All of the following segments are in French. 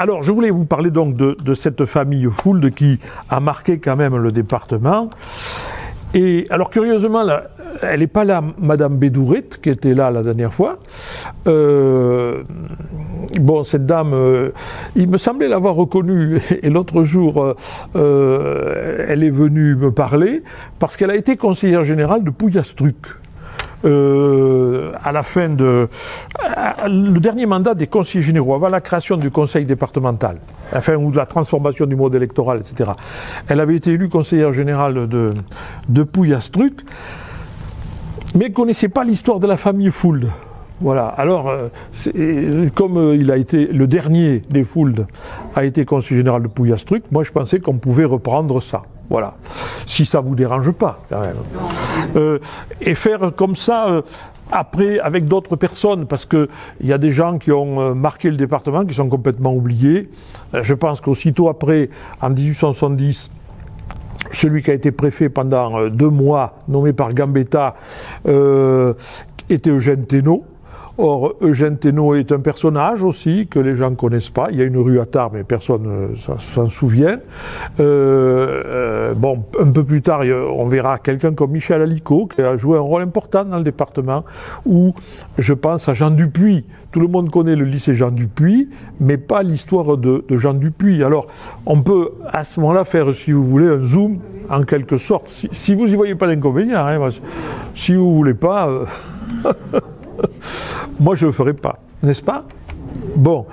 alors, je voulais vous parler donc de, cette famille Fould qui a marqué quand même le département. Et alors curieusement, elle n'est pas là, Madame Bédouret, qui était là la dernière fois. Euh, bon, cette dame, euh, il me semblait l'avoir reconnue. Et l'autre jour, euh, elle est venue me parler parce qu'elle a été conseillère générale de Pouillastruc. Euh, à la fin de à- le dernier mandat des conseillers généraux, avant la création du conseil départemental, enfin ou de la transformation du mode électoral, etc. Elle avait été élue conseillère générale de Pouillastruc, mais connaissait pas l'histoire de la famille Fould. Voilà. Alors, euh, euh, comme euh, il a été le dernier des Fould a été conseiller général de Pouillastruc, moi je pensais qu'on pouvait reprendre ça. Voilà. Si ça vous dérange pas, quand même. Euh, et faire comme ça euh, après avec d'autres personnes, parce que il y a des gens qui ont euh, marqué le département qui sont complètement oubliés. Je pense qu'aussitôt après, en 1870, celui qui a été préfet pendant deux mois, nommé par Gambetta, était Eugène Thénault. Or, Eugène Thénault est un personnage aussi que les gens ne connaissent pas. Il y a une rue à Tarbes, mais personne ne s'en- souvient. Euh, euh, bon, un peu plus tard, on verra quelqu'un comme Michel Alicot, qui a joué un rôle important dans le département, ou je pense à Jean Dupuis. Tout le monde connaît le lycée Jean Dupuis, mais pas l'histoire de, Jean Dupuis. Alors, on peut à ce moment-là faire, si vous voulez, un zoom en quelque sorte. Si, vous y voyez pas d'inconvénient, hein, si vous voulez pas, euh, moi je le ferai pas, n'est-ce pas? Bon,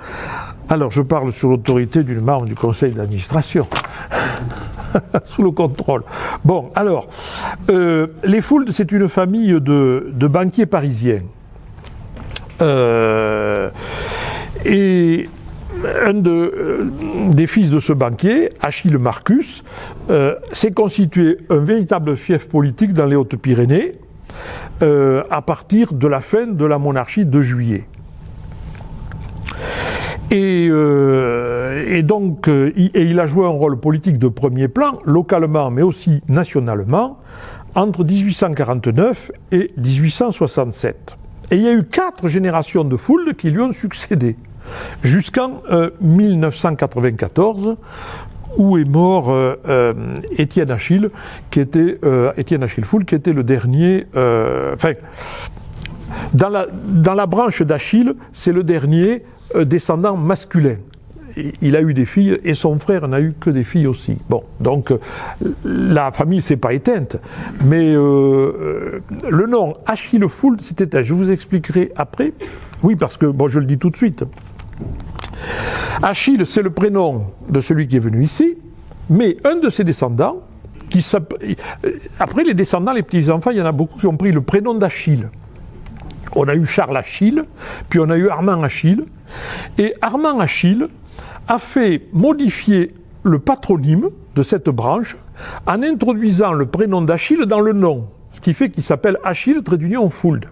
alors je parle sur l'autorité d'une membre du conseil d'administration. Sous le contrôle. Bon, alors, euh, les Fould, c'est une famille de, banquiers parisiens. Euh, et un euh, des fils de ce banquier, Achille Marcus, s'est constitué un véritable fief politique dans les Hautes-Pyrénées euh, à partir de la fin de la monarchie de juillet. Et, euh, donc, euh, et il a joué un rôle politique de premier plan, localement mais aussi nationalement, entre 1849 et 1867. Et il y a eu quatre générations de Fould qui lui ont succédé, jusqu'en euh, 1994, où est mort euh, euh, Étienne Achille, qui était euh, Étienne Achille Fould, qui était le dernier. Enfin, dans la, branche d'Achille, c'est le dernier descendant masculin. Il- a eu des filles et son frère n'a eu que des filles aussi. Bon, donc la famille s'est pas éteinte, mais le nom Achille Fould s'est éteint. Je vous expliquerai après. Oui, parce que bon, je le dis tout de suite. Achille, c'est le prénom de celui qui est venu ici, mais un de ses descendants, qui euh, après les descendants, les petits-enfants, il y en a beaucoup qui ont pris le prénom d'Achille. On a eu Charles Achille, puis on a eu Armand Achille, et Armand Achille a fait modifier le patronyme de cette branche en introduisant le prénom d'Achille dans le nom, ce qui fait qu'il s'appelle Achille trait d'union Fould.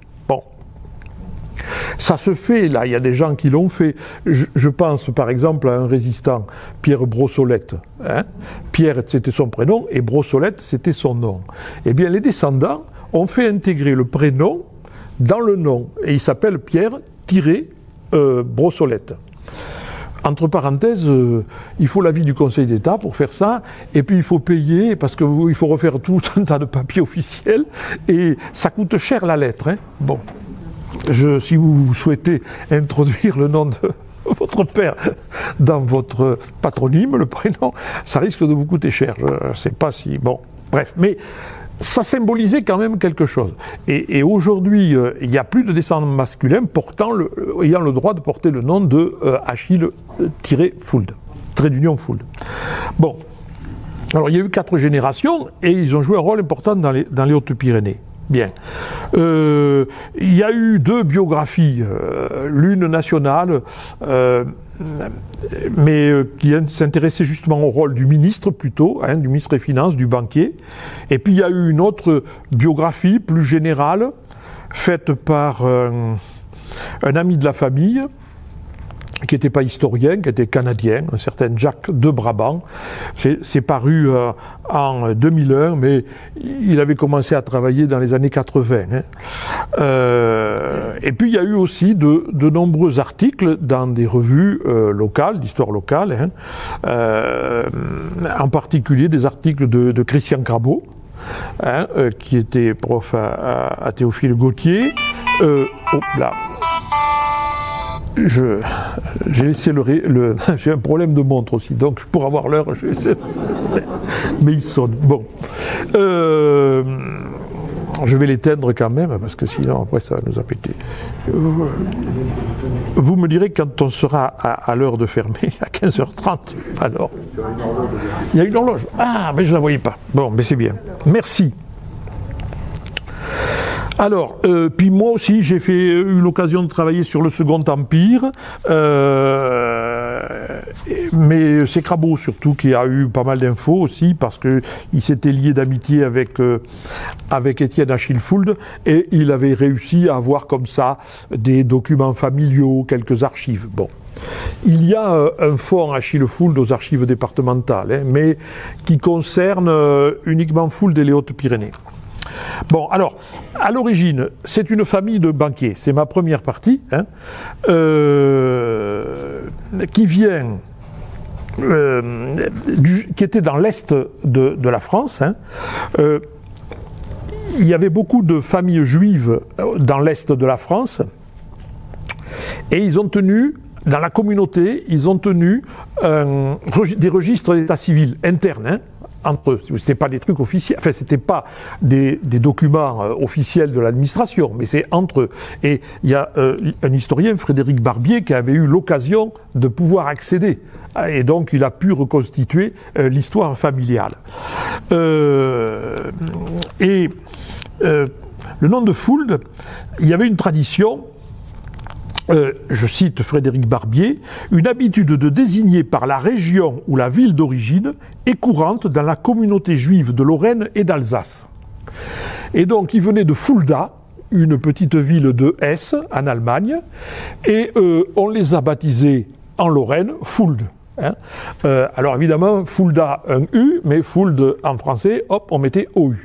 Ça se fait, là, il y a des gens qui l'ont fait. Je, pense par exemple à un résistant, Pierre Brossolette. hein. Pierre, c'était son prénom, et Brossolette, c'était son nom. Eh bien, les descendants ont fait intégrer le prénom dans le nom, et il s'appelle Pierre-Brossolette. Entre parenthèses, euh, il faut l'avis du Conseil d'État pour faire ça, et puis il faut payer parce qu'il faut refaire tout un tas de papiers officiels, et ça coûte cher la lettre. hein. Bon, si vous souhaitez introduire le nom de votre père dans votre patronyme, le prénom, ça risque de vous coûter cher. Je ne sais pas si. Bon, bref, mais ça symbolisait quand même quelque chose. Et, aujourd'hui, euh, il n'y a plus de descendants masculins euh, ayant le droit de porter le nom de euh, Achille-Fould, trait d'union Fould. Bon. Alors, il y a eu quatre générations et ils ont joué un rôle important dans les Hautes-Pyrénées. Bien. Euh, il y a eu deux biographies, euh, l'une nationale, euh, mais qui s'intéressait justement au rôle du ministre plutôt, hein, du ministre des Finances, du banquier. Et puis il y a eu une autre biographie plus générale, faite par un ami de la famille, qui n'était pas historien, qui était canadien, un certain Jacques de Brabant. C'est paru euh, en 2001, mais il avait commencé à travailler dans les années 80. Hein. Euh, et puis il y a eu aussi de, de nombreux articles dans des revues euh, locales, d'histoire locale, hein. euh, en particulier des articles de, de Christian Crabot, hein, euh, qui était prof à, à, à Théophile Gauthier. oh, là, j'ai laissé le, le j'ai un problème de montre aussi donc pour avoir l'heure je laissé mais il sonne. Bon. Euh, je vais l'éteindre quand même parce que sinon après ça va nous appéter. Vous me direz quand on sera à, à l'heure de fermer à 15h30 alors. Il y a une horloge. Ah mais je la voyais pas. Bon mais c'est bien. Merci alors, euh, puis moi aussi, j'ai fait eu l'occasion de travailler sur le Second Empire, euh, mais c'est Crabot surtout qui a eu pas mal d'infos aussi parce que il s'était lié d'amitié avec euh, avec Étienne Achille Fould et il avait réussi à avoir comme ça des documents familiaux, quelques archives. Bon. Il y a euh, un fort Achille Fould aux archives départementales, hein, mais qui concerne euh, uniquement Fould et les Hautes-Pyrénées. Bon, alors, à l'origine, c'est une famille de banquiers, c'est ma première partie, hein, euh, qui vient, euh, qui était dans l'est de, la France. Hein, euh, il y avait beaucoup de familles juives dans l'est de la France, et ils ont tenu dans la communauté, ils ont tenu des registres d'état civil internes. Hein, entre eux. C'était pas des trucs officiels, enfin c'était pas des, documents euh, officiels de l'administration, mais c'est entre eux. Et il y a euh, un historien, Frédéric Barbier, qui avait eu l'occasion de pouvoir accéder. Et donc il a pu reconstituer euh, l'histoire familiale. Et le nom de Fould, il y avait une tradition euh, je cite Frédéric Barbier, une habitude de désigner par la région ou la ville d'origine est courante dans la communauté juive de Lorraine et d'Alsace. Et donc il venait de Fulda, une petite ville de Hesse en Allemagne, et euh, on les a baptisés en Lorraine Fuld. Hein euh, alors évidemment, Fulda un U, mais Fuld en français, hop, on mettait OU.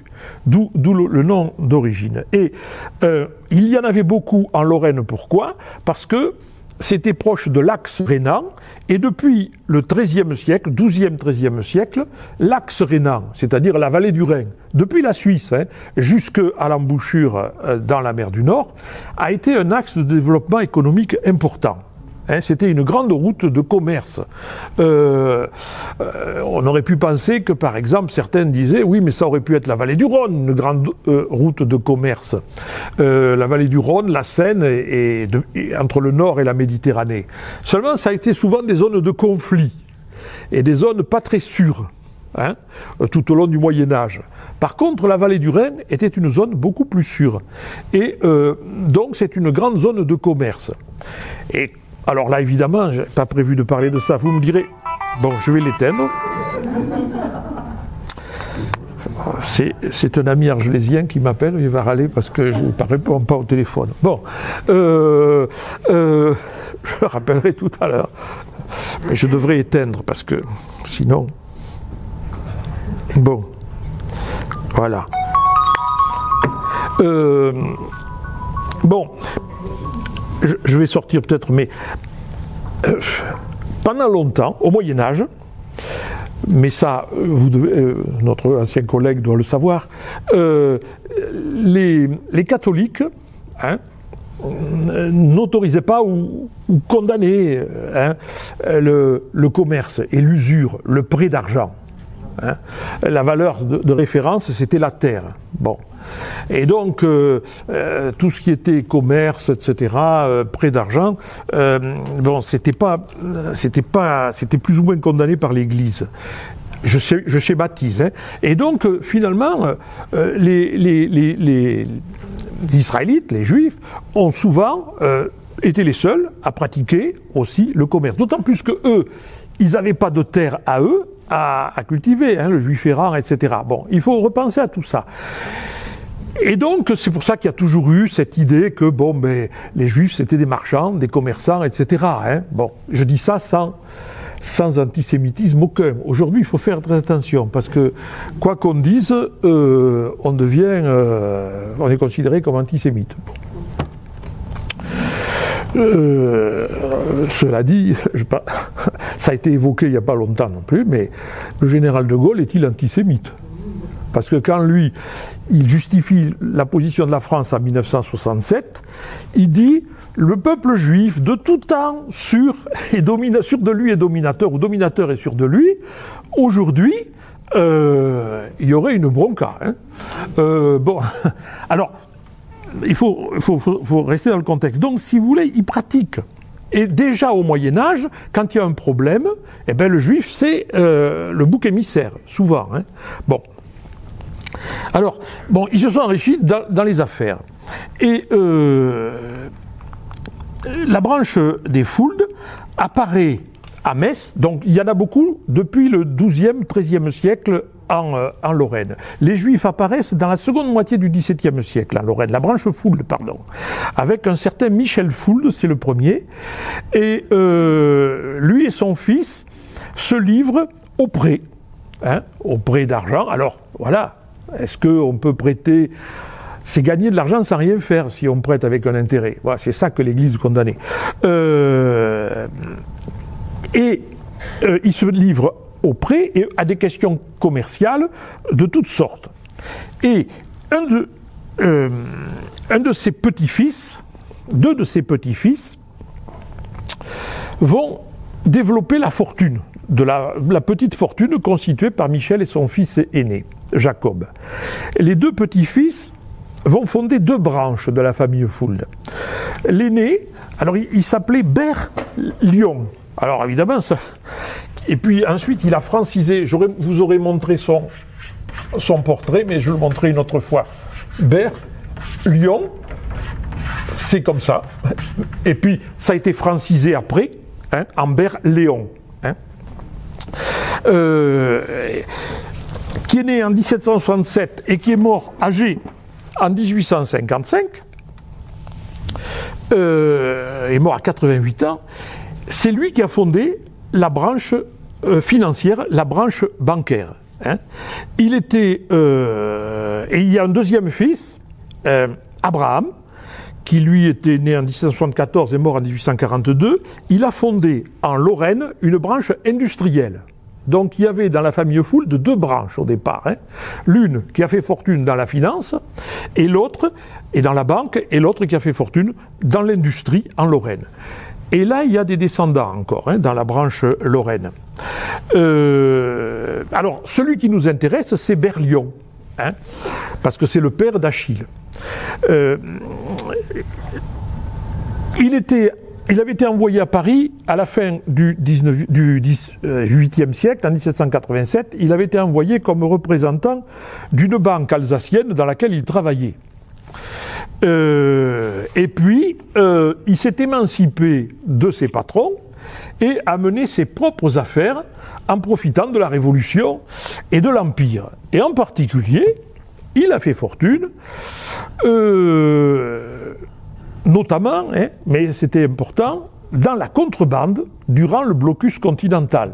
D'où le, nom d'origine. Et euh, il y en avait beaucoup en Lorraine. Pourquoi? Parce que c'était proche de l'axe rhénan, et depuis le XIIIe siècle, XIIe, XIIIe siècle, l'axe rhénan, c'est-à-dire la vallée du Rhin, depuis la Suisse hein, jusqu'à l'embouchure euh, dans la mer du Nord, a été un axe de développement économique important. Hein, C'était une grande route de commerce. Euh, euh, on aurait pu penser que, par exemple, certains disaient, oui, mais ça aurait pu être la vallée du Rhône, une grande euh, route de commerce. La vallée du Rhône, la Seine, entre le nord et la Méditerranée. Seulement, ça a été souvent des zones de conflit et des zones pas très sûres. Hein, tout au long du Moyen Âge. Par contre, la vallée du Rhin était une zone beaucoup plus sûre. Et donc, c'est une grande zone de commerce. Alors là, évidemment, j'ai pas prévu de parler de ça. Vous me direz, bon, je vais l'éteindre. C'est un ami argelésien qui m'appelle, il va râler parce que je ne réponds pas au téléphone. Bon, euh, euh, je le rappellerai tout à l'heure. Mais je devrais éteindre parce que sinon. Bon, voilà. Euh, bon, je, vais sortir peut-être, mais euh, pendant longtemps, au Moyen Âge, mais ça, vous devez, euh, notre ancien collègue doit le savoir, euh, les, catholiques hein, n'autorisaient pas ou, condamnaient hein, le, commerce et l'usure, le prêt d'argent. Hein. La valeur de, référence, c'était la terre. Bon. Et donc, euh, euh, tout ce qui était commerce, etc., euh, prêt d'argent, bon, c'était pas, c'était pas, c'était plus ou moins condamné par l'Église. Je, sais, je. Hein. Et donc, finalement, les, les, Israélites, les Juifs, ont souvent été les seuls à pratiquer aussi le commerce. D'autant plus que eux, ils n'avaient pas de terre à eux, à, cultiver, hein, le juif errant, etc. Bon, il faut repenser à tout ça. et donc, c'est pour ça qu'il y a toujours eu cette idée que bon, ben, les juifs c'était des marchands, des commerçants, etc. Hein. Bon, je dis ça sans, sans antisémitisme aucun. Aujourd'hui, il faut faire très attention parce que, quoi qu'on dise, euh, on devient, euh, on est considéré comme antisémite. Euh, cela dit, je pas, ça a été évoqué il n'y a pas longtemps non plus, mais le général de Gaulle est-il antisémite? Parce que quand lui, il justifie la position de la France en 1967, il dit le peuple juif de tout temps sur, et de lui est dominateur, ou dominateur est sûr de lui, aujourd'hui, euh, il y aurait une bronca. Hein. Euh, bon, alors, il faut, rester dans le contexte. Donc, si vous voulez, il pratique. Et déjà au Moyen Âge, quand il y a un problème, eh ben, le juif, c'est euh, le bouc émissaire, souvent. Hein. Bon. Alors, bon, ils se sont enrichis dans, les affaires. Et euh, la branche des Fouldes apparaît à Metz, donc il y en a beaucoup depuis le XIIe, XIIIe siècle en, euh, en, Lorraine. Les Juifs apparaissent dans la seconde moitié du XVIIe siècle en Lorraine, la branche Foulde, pardon, avec un certain Michel Foulde, c'est le premier, et euh, lui et son fils se livrent au prêt, hein, au prêt d'argent. Alors voilà, est-ce qu'on peut prêter c'est gagner de l'argent sans rien faire si on prête avec un intérêt? Voilà, c'est ça que l'Église condamnait. Euh, et euh, il se livre au prêt et à des questions commerciales de toutes sortes. Et un de, euh, un de ses petits-fils, deux de ses petits-fils, vont développer la fortune, de la, petite fortune constituée par Michel et son fils aîné, Jacob. Les deux petits-fils vont fonder deux branches de la famille Fould. L'aîné, alors il, s'appelait Bert Lyon. Alors évidemment, ça, et puis ensuite il a francisé, vous aurez montré son, son portrait, mais je le montrerai une autre fois. Bert Lyon, c'est comme ça. Et puis ça a été francisé après, hein, en Bert Léon. Hein. Euh, qui est né en 1767 et qui est mort âgé en 1855, euh, est mort à 88 ans, c'est lui qui a fondé la branche euh, financière, la branche bancaire. Hein. Il était, euh, et il y a un deuxième fils, euh, Abraham, qui lui était né en 1774 et mort en 1842. Il a fondé en Lorraine une branche industrielle. Donc il y avait dans la famille Foule de deux branches au départ. Hein. L'une qui a fait fortune dans la finance et l'autre, et dans la banque, et l'autre qui a fait fortune dans l'industrie en Lorraine. Et là, il y a des descendants encore hein, dans la branche lorraine. Euh, alors, celui qui nous intéresse, c'est Berlion, hein, parce que c'est le père d'Achille. Euh, il avait été envoyé à Paris à la fin du, 19, du 18e euh, siècle, en 1787. Il avait été envoyé comme représentant d'une banque alsacienne dans laquelle il travaillait. Euh, et puis, euh, il s'est émancipé de ses patrons et a mené ses propres affaires en profitant de la Révolution et de l'Empire. Et en particulier, il a fait fortune notamment, hein, mais c'était important, dans la contrebande durant le blocus continental.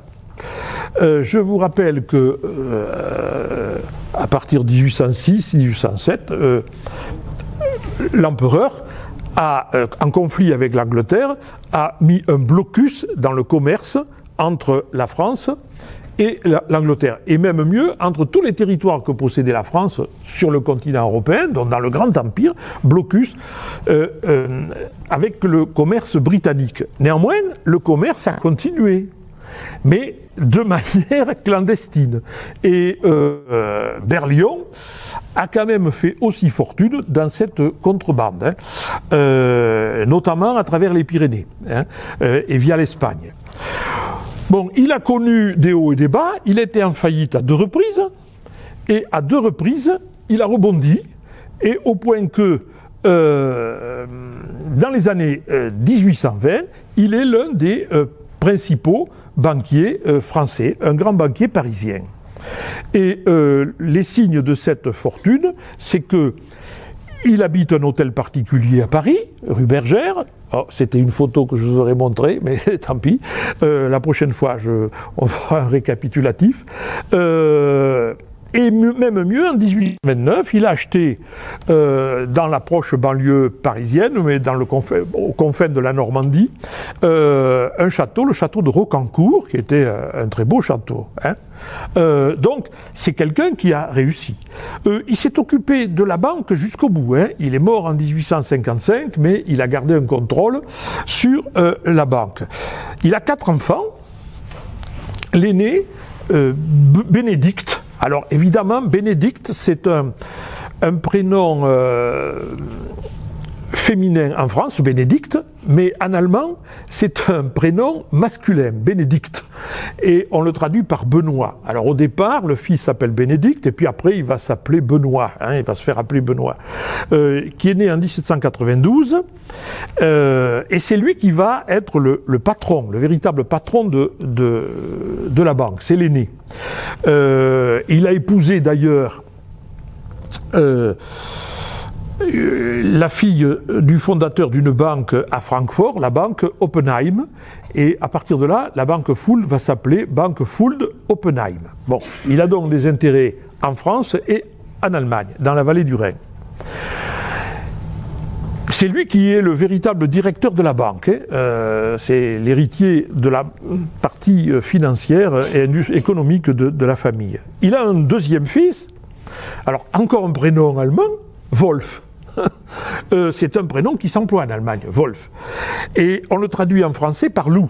Euh, je vous rappelle que euh, à partir de 1806-1807, euh, l'empereur a, en conflit avec l'Angleterre, a mis un blocus dans le commerce entre la France et l'Angleterre. Et même mieux, entre tous les territoires que possédait la France sur le continent européen, donc dans le Grand Empire, blocus, euh, euh, avec le commerce britannique. Néanmoins, le commerce a continué, mais de manière clandestine. Et euh, Berlion a quand même fait aussi fortune dans cette contrebande, hein, notamment à travers les Pyrénées hein, et via l'Espagne. Bon, il a connu des hauts et des bas, il était en faillite à deux reprises, et à deux reprises, il a rebondi, et au point que euh, dans les années 1820, euh, il est l'un des euh, principaux banquiers français, un grand banquier parisien. Et les signes de cette fortune, c'est que il habite un hôtel particulier à Paris, rue Bergère. Oh, C'était une photo que je vous aurais montrée, mais tant pis. Euh, la prochaine fois, je, on fera un récapitulatif. Euh, et même mieux, en 1829, il a acheté euh, dans la proche banlieue parisienne, mais dans le confin, au confin de la Normandie, euh, un château, le château de Rocancourt, qui était euh, un très beau château. hein. Euh, donc, c'est quelqu'un qui a réussi. Euh, il s'est occupé de la banque jusqu'au bout. hein. Il est mort en 1855, mais il a gardé un contrôle sur euh, la banque. Il a quatre enfants. L'aîné, euh, Bénédicte. Alors évidemment, Bénédicte, c'est un, un prénom euh, féminin en France, Bénédicte, mais en allemand, c'est un prénom masculin, Bénédicte. Et on le traduit par Benoît. Alors au départ, le fils s'appelle Bénédicte, et puis après, il va s'appeler Benoît, hein, il va se faire appeler Benoît, euh, qui est né en 1792, euh, et c'est lui qui va être le, patron, le véritable patron de, la banque, c'est l'aîné. Euh, il a épousé d'ailleurs la fille du fondateur d'une banque à Francfort, la banque Oppenheim, et à partir de là, la banque Fould va s'appeler Banque Fould Oppenheim. Bon, il a donc des intérêts en France et en Allemagne, dans la vallée du Rhin. C'est lui qui est le véritable directeur de la banque. hein. Euh, c'est l'héritier de la partie euh, financière et économique de la famille. Il a un deuxième fils, alors encore un prénom allemand, Wolf. Euh, c'est un prénom qui s'emploie en Allemagne, Wolf. Et on le traduit en français par loup.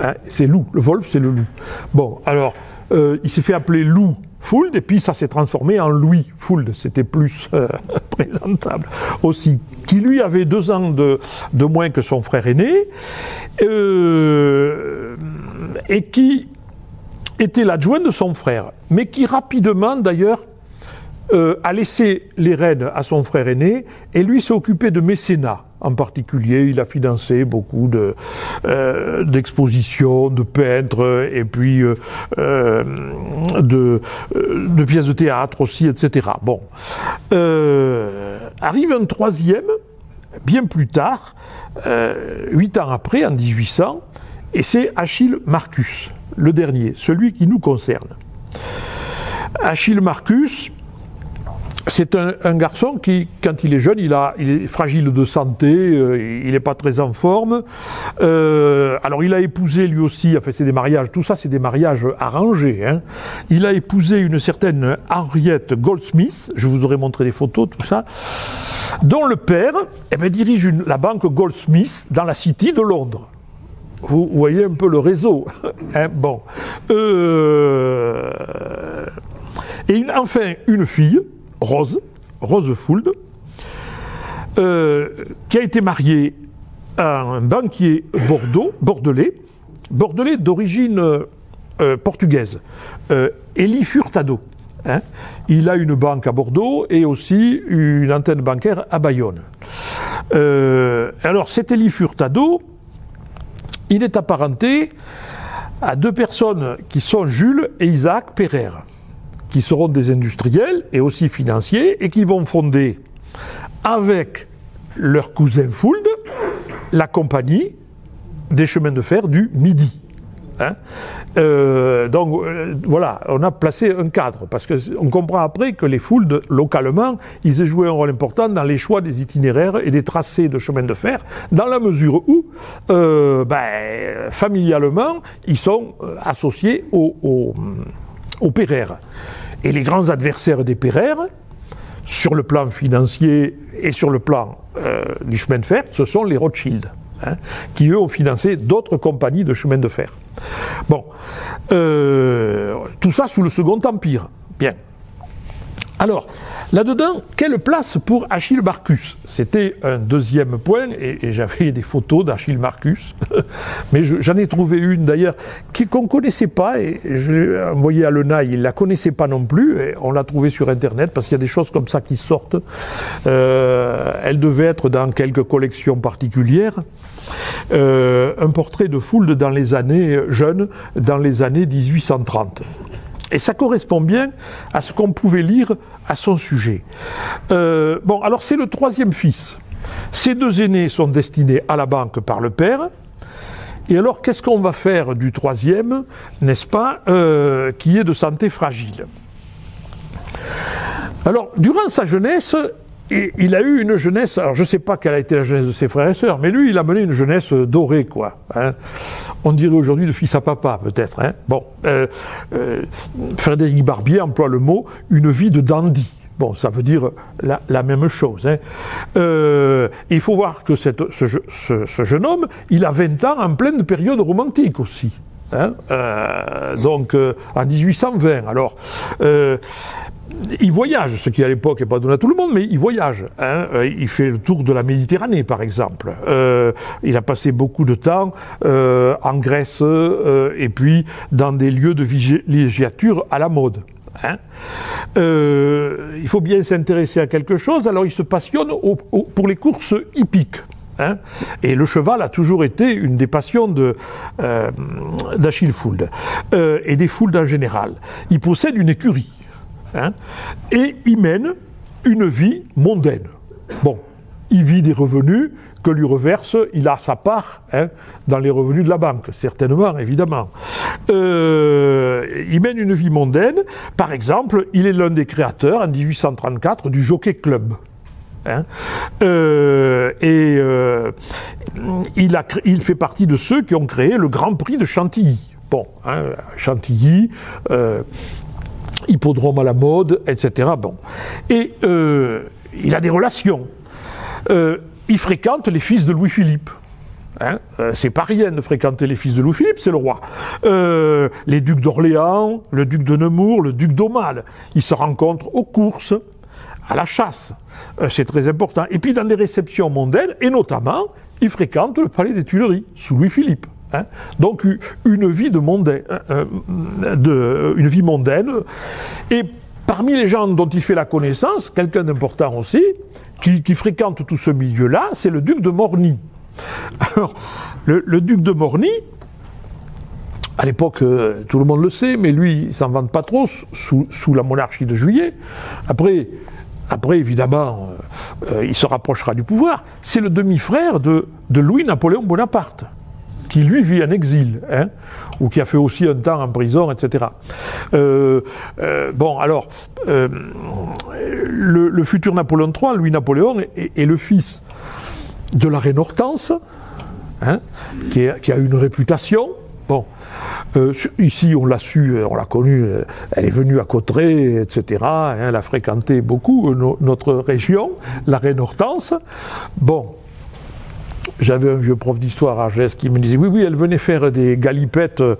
Hein, c'est loup, le Wolf c'est le loup. Bon, alors, euh, il s'est fait appeler Loup Fould, et puis ça s'est transformé en Louis Fould, c'était plus euh, présentable aussi. Qui lui avait deux ans de, moins que son frère aîné, et qui était l'adjoint de son frère, mais qui rapidement d'ailleurs euh, a laissé les rênes à son frère aîné et lui s'est occupé de mécénat. En particulier, il a financé beaucoup euh, d'expositions, de peintres et puis euh, de, pièces de théâtre aussi, etc. Bon, arrive un troisième, bien plus tard, huit ans après, en 1800, et c'est Achille Marcus, le dernier, celui qui nous concerne. Achille Marcus, c'est un, garçon qui, quand il est jeune, il, a, est fragile de santé, euh, il n'est pas très en forme. Euh, alors il a épousé lui aussi, enfin c'est des mariages, tout ça c'est des mariages arrangés. hein. Il a épousé une certaine Henriette Goldsmith, je vous aurais montré des photos, tout ça, dont le père eh ben, dirige la banque Goldsmith dans la City de Londres. Vous voyez un peu le réseau. hein, bon. Euh, et une- enfin, une fille, Rose, Rose Fould, euh, qui a été mariée à un banquier Bordeaux, bordelais, bordelais d'origine euh, portugaise, euh, Elie Furtado. hein. Il a une banque à Bordeaux et aussi une antenne bancaire à Bayonne. Euh, alors, cet Elie Furtado, il est apparenté à deux personnes qui sont Jules et Isaac Perrer, qui seront des industriels et aussi financiers et qui vont fonder avec leur cousin Fould la compagnie des chemins de fer du Midi. Hein Euh, donc euh, voilà, on a placé un cadre parce que on comprend après que les Fould localement, ils aient joué un rôle important dans les choix des itinéraires et des tracés de chemin de fer, dans la mesure où, euh, ben, familialement, ils sont associés au, au Pereire. Et les grands adversaires des Pereire, sur le plan financier et sur le plan euh, du chemin de fer, ce sont les Rothschild, hein, qui eux ont financé d'autres compagnies de chemin de fer. Bon, euh, tout ça sous le Second Empire. Bien. Alors, là-dedans, quelle place pour Achille Marcus? C'était un deuxième point, et, j'avais des photos d'Achille Marcus, mais je- j'en ai trouvé une d'ailleurs qu'on ne connaissait pas, et je l'ai envoyée à Lenaille, il ne la connaissait pas non plus, et on l'a trouvée sur Internet, parce qu'il y a des choses comme ça qui sortent. Euh, elle devait être dans quelques collections particulières. Euh, un portrait de Fould dans les années jeunes, dans les années 1830. Et ça correspond bien à ce qu'on pouvait lire à son sujet. Euh, bon, alors c'est le troisième fils. Ces deux aînés sont destinés à la banque par le père. Et alors, qu'est-ce qu'on va faire du troisième, n'est-ce pas, euh, qui est de santé fragile? Alors, durant sa jeunesse, il a eu une jeunesse, alors je ne sais pas quelle a été la jeunesse de ses frères et sœurs, mais lui, il a mené une jeunesse dorée, quoi. Hein. On dirait aujourd'hui de fils à papa, peut-être. Hein. Bon, euh, euh, Frédéric Barbier emploie le mot une vie de dandy. Bon, ça veut dire la, même chose. Hein. Euh, il faut voir que ce, ce, jeune homme, il a 20 ans en pleine période romantique aussi. Hein. Euh, donc euh, en 1820. Alors, euh, il voyage, ce qui à l'époque n'est pas donné à tout le monde, mais il voyage. Hein. Euh, il fait le tour de la Méditerranée, par exemple. Euh, il a passé beaucoup de temps euh, en Grèce et puis dans des lieux de villégiature à la mode. Hein. il faut bien s'intéresser à quelque chose, alors il se passionne pour les courses hippiques. Hein. et le cheval a toujours été une des passions d'Achille Fould et des Fould en général. Il possède une écurie. Hein, et il mène une vie mondaine. Bon, il vit des revenus que lui reverse, il a sa part hein, dans les revenus de la banque, certainement, évidemment. Euh, il mène une vie mondaine. Par exemple, il est l'un des créateurs, en 1834, du Jockey Club. Hein. Euh, et euh, il, fait partie de ceux qui ont créé le Grand Prix de Chantilly. Bon, Chantilly, hippodrome à la mode, etc. Bon. Et euh, il a des relations. Euh, il fréquente les fils de Louis-Philippe. Hein euh, c'est pas rien de fréquenter les fils de Louis-Philippe, c'est le roi. les ducs d'Orléans, le duc de Nemours, le duc d'Aumale. Ils se rencontrent aux courses, à la chasse. c'est très important. Et puis dans des réceptions mondaines, et notamment, il fréquente le palais des Tuileries, sous Louis-Philippe. Hein. Donc une vie de mondaine, euh, euh, de, une vie mondaine. Et parmi les gens dont il fait la connaissance, quelqu'un d'important aussi, qui, fréquente tout ce milieu-là, c'est le duc de Morny. Alors, le, duc de Morny, à l'époque, euh, tout le monde le sait, mais lui, il s'en vante pas trop sous, la monarchie de Juillet. Après, après évidemment, il se rapprochera du pouvoir. C'est le demi-frère de Louis-Napoléon Bonaparte qui lui vit en exil, hein, ou qui a fait aussi un temps en prison, etc. Euh, euh, bon, alors, euh, le, futur Napoléon III, lui Napoléon, est, le fils de la reine Hortense, hein, qui, a une réputation. Bon, ici on l'a su, on l'a connue, elle est venue à Cotteret, etc. Hein, elle a fréquenté beaucoup notre région, la reine Hortense. Bon, j'avais un vieux prof d'histoire à Argès qui me disait oui, oui, elle venait faire des galipettes euh,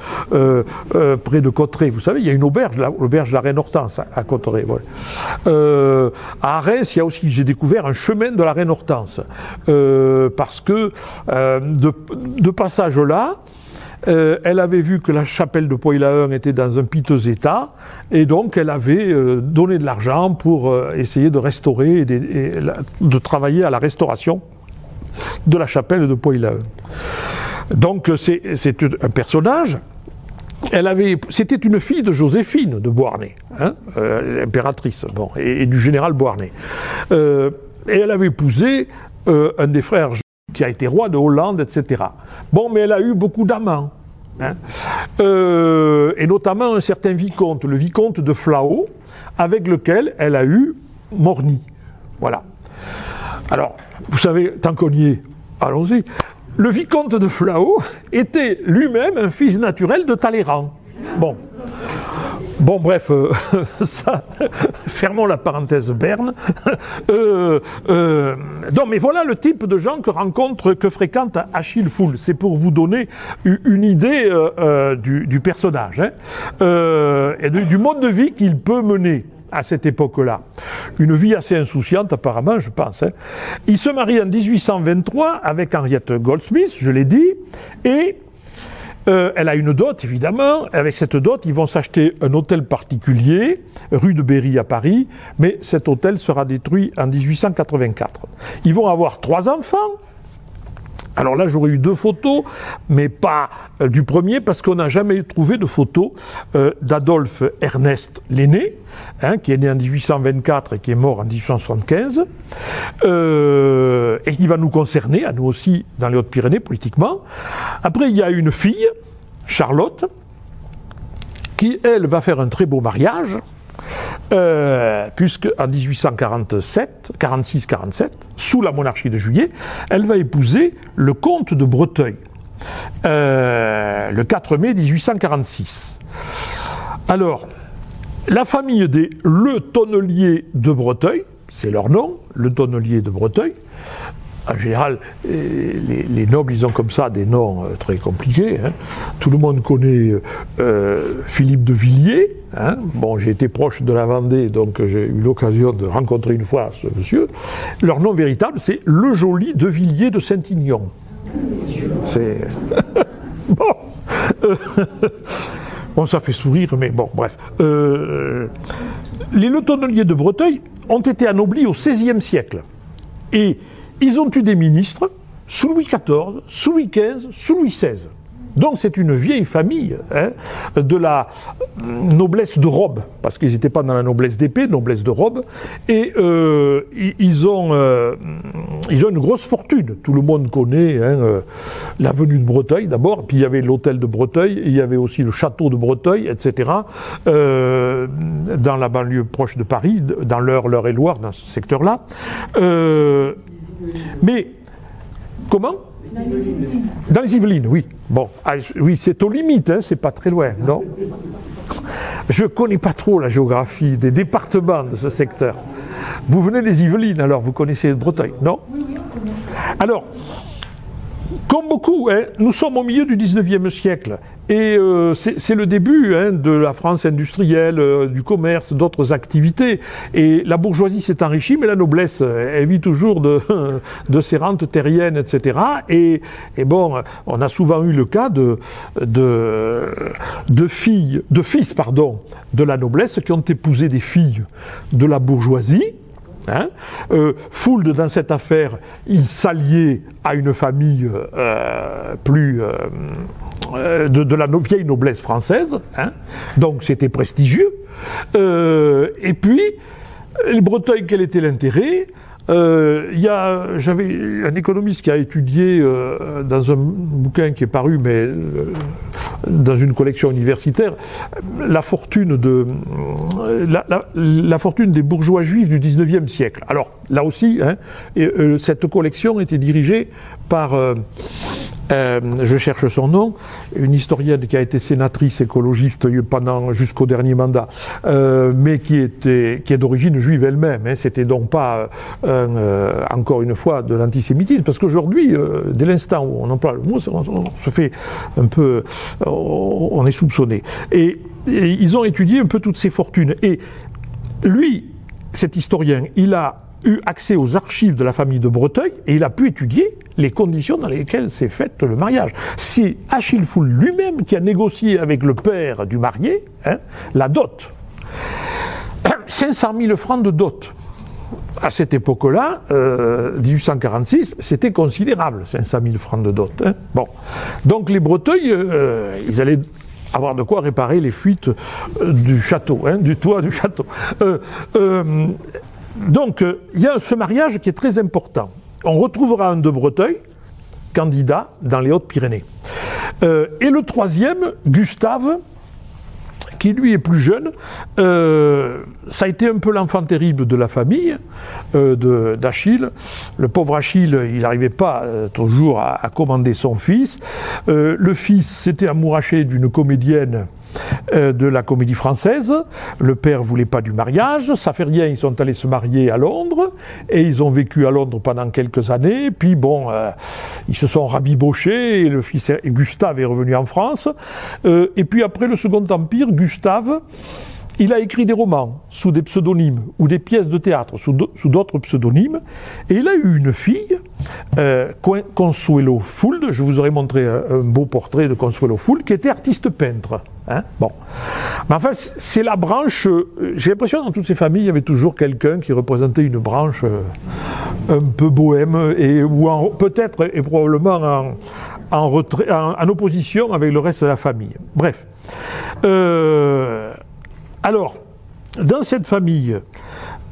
euh, près de Cotteret. Vous savez, il y a une auberge, l'auberge de la Reine Hortense à, Cotteret. Euh, à Arès, il y a aussi, j'ai découvert un chemin de la Reine Hortense. parce que de, passage là, elle avait vu que la chapelle de Poilaun était dans un piteux état, et donc elle avait donné de l'argent pour essayer de restaurer de travailler à la restauration de la chapelle de Poilaun. Donc c'est un personnage. Elle avait, c'était une fille de Joséphine de Beauharnais, hein, euh, l'impératrice, et, du général Beauharnais. Euh, et elle avait épousé euh, un des frères qui a été roi de Hollande, etc. Bon, mais elle a eu beaucoup d'amants. Hein, et notamment un certain vicomte, le vicomte de Flao, avec lequel elle a eu Morny. Voilà. Alors, vous savez, tant qu'on y est, allons-y. Le vicomte de Flao était lui-même un fils naturel de Talleyrand. Bon. Bon, bref, euh, ça, fermons la parenthèse Berne. Euh, euh, non, mais voilà le type de gens que rencontre, que fréquente Achille Foul. C'est pour vous donner une idée du, personnage hein. et du mode de vie qu'il peut mener à cette époque-là. Une vie assez insouciante apparemment, je pense. Hein. Il se marie en 1823 avec Henriette Goldsmith, je l'ai dit, et euh, elle a une dot, évidemment. Avec cette dot, ils vont s'acheter un hôtel particulier, rue de Berry à Paris, mais cet hôtel sera détruit en 1884. Ils vont avoir trois enfants, Alors là, j'aurais eu deux photos, mais pas euh, du premier, parce qu'on n'a jamais trouvé de photo euh, d'Adolphe Ernest l'aîné, hein, qui est né en 1824 et qui est mort en 1875, euh, et qui va nous concerner, à nous aussi, dans les Hautes-Pyrénées, politiquement. Après, il y a une fille, Charlotte, qui, elle, va faire un très beau mariage, euh, puisque en 1847, 46-47, sous la monarchie de Juillet, elle va épouser le comte de Breteuil, euh, le 4 mai 1846. Alors, la famille des Le Tonnelier de Breteuil, c'est leur nom, Le Tonnelier de Breteuil, en général, euh, les, nobles, ils ont comme ça des noms euh, très compliqués. Hein. Tout le monde connaît euh, Philippe de Villiers. Hein. Bon, j'ai été proche de la Vendée, donc j'ai eu l'occasion de rencontrer une fois ce monsieur. Leur nom véritable, c'est Le Joli de Villiers de Saint-Ignon. C'est. bon. bon, ça fait sourire, mais bon, bref. les Le Tonneliers de Breteuil ont été anoblis au XVIe siècle. Et ils ont eu des ministres sous Louis XIV, sous Louis XV, sous Louis XVI. Donc c'est une vieille famille hein, de la noblesse de robe, parce qu'ils n'étaient pas dans la noblesse d'épée, noblesse de robe, et euh, ils, ont, euh, ils ont une grosse fortune. Tout le monde connaît hein, euh, l'avenue de Breteuil d'abord, puis il y avait l'hôtel de Breteuil, il y avait aussi le château de Breteuil, etc. dans la banlieue proche de Paris, dans l'Eure, l'Eure et Loire, dans ce secteur-là. Mais comment? Dans les Yvelines, oui. Bon, ah, oui, c'est aux limites, hein, c'est pas très loin, non? Je connais pas trop la géographie des départements de ce secteur. Vous venez des Yvelines, alors vous connaissez le Bretagne, non? Alors, comme beaucoup, hein, nous sommes au milieu du 19e siècle. Et euh, c'est le début hein, de la France industrielle, euh, du commerce, d'autres activités. Et la bourgeoisie s'est enrichie, mais la noblesse, elle vit toujours de, de ses rentes terriennes, etc. Et, et, bon, on a souvent eu le cas de, de, de filles, de fils, pardon, de la noblesse qui ont épousé des filles de la bourgeoisie Hein euh, dans cette affaire, il s'alliait à une famille euh, plus euh, de, la vieille noblesse française, hein donc c'était prestigieux. Euh, et puis, le Breteuil, quel était l'intérêt? Euh, j'avais un économiste qui a étudié euh, dans un bouquin qui est paru, mais dans une collection universitaire, la fortune de la, fortune des bourgeois juifs du 19e siècle. Alors là aussi, hein, et, cette collection était dirigée par, euh, euh, je cherche son nom, une historienne qui a été sénatrice écologiste pendant jusqu'au dernier mandat, euh, mais qui était qui est d'origine juive elle-même. Hein, C'était donc pas encore une fois de l'antisémitisme, parce qu'aujourd'hui, dès l'instant où on emploie le mot, on, se fait un peu, on est soupçonné. Et, et ils ont étudié un peu toutes ces fortunes. Et lui, cet historien, il a eu accès aux archives de la famille de Breteuil et il a pu étudier les conditions dans lesquelles s'est fait le mariage. C'est Achille Foul lui-même qui a négocié avec le père du marié hein, la dot. 500 000 francs de dot. À cette époque-là, 1846, euh, c'était considérable, 500 000 francs de dot. Hein. Bon. Donc les Breteuil, euh, ils allaient avoir de quoi réparer les fuites euh, du château, hein, du toit du château. Donc, il y a ce mariage qui est très important on retrouvera un de Breteuil, candidat dans les Hautes-Pyrénées. Euh, et le troisième, Gustave, qui lui est plus jeune, euh, ça a été un peu l'enfant terrible de la famille euh, d'Achille. Le pauvre Achille, il n'arrivait pas toujours à, commander son fils. le fils s'était amouraché d'une comédienne euh, de la comédie française. Le père voulait pas du mariage. Ça fait rien, ils sont allés se marier à Londres et ils ont vécu à Londres pendant quelques années. Puis bon, euh, ils se sont rabibochés et le fils Gustave est revenu en France. Euh, et puis après le Second Empire, Gustave il a écrit des romans sous des pseudonymes ou des pièces de théâtre sous d'autres pseudonymes. Et il a eu une fille, euh, Consuelo Fould, je vous aurais montré un, beau portrait de Consuelo Fould, qui était artiste peintre. Hein bon. Mais enfin, c'est la branche. euh, J'ai l'impression que dans toutes ces familles, il y avait toujours quelqu'un qui représentait une branche euh, un peu bohème et ou peut-être et probablement en, en, retrait- en opposition avec le reste de la famille. Bref. Euh, alors, dans cette famille,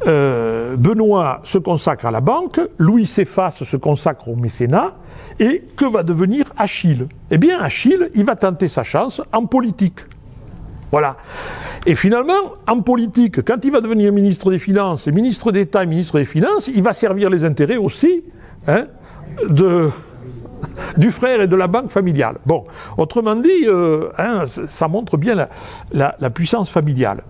euh, Benoît se consacre à la banque, Louis s'efface, se consacre au mécénat, et que va devenir Achille? Eh bien, Achille, il va tenter sa chance en politique. Voilà. Et finalement, en politique, quand il va devenir ministre des Finances, ministre d'État ministre des Finances, il va servir les intérêts aussi hein, de, du frère et de la banque familiale. Bon, autrement dit, euh, hein, ça montre bien la, puissance familiale.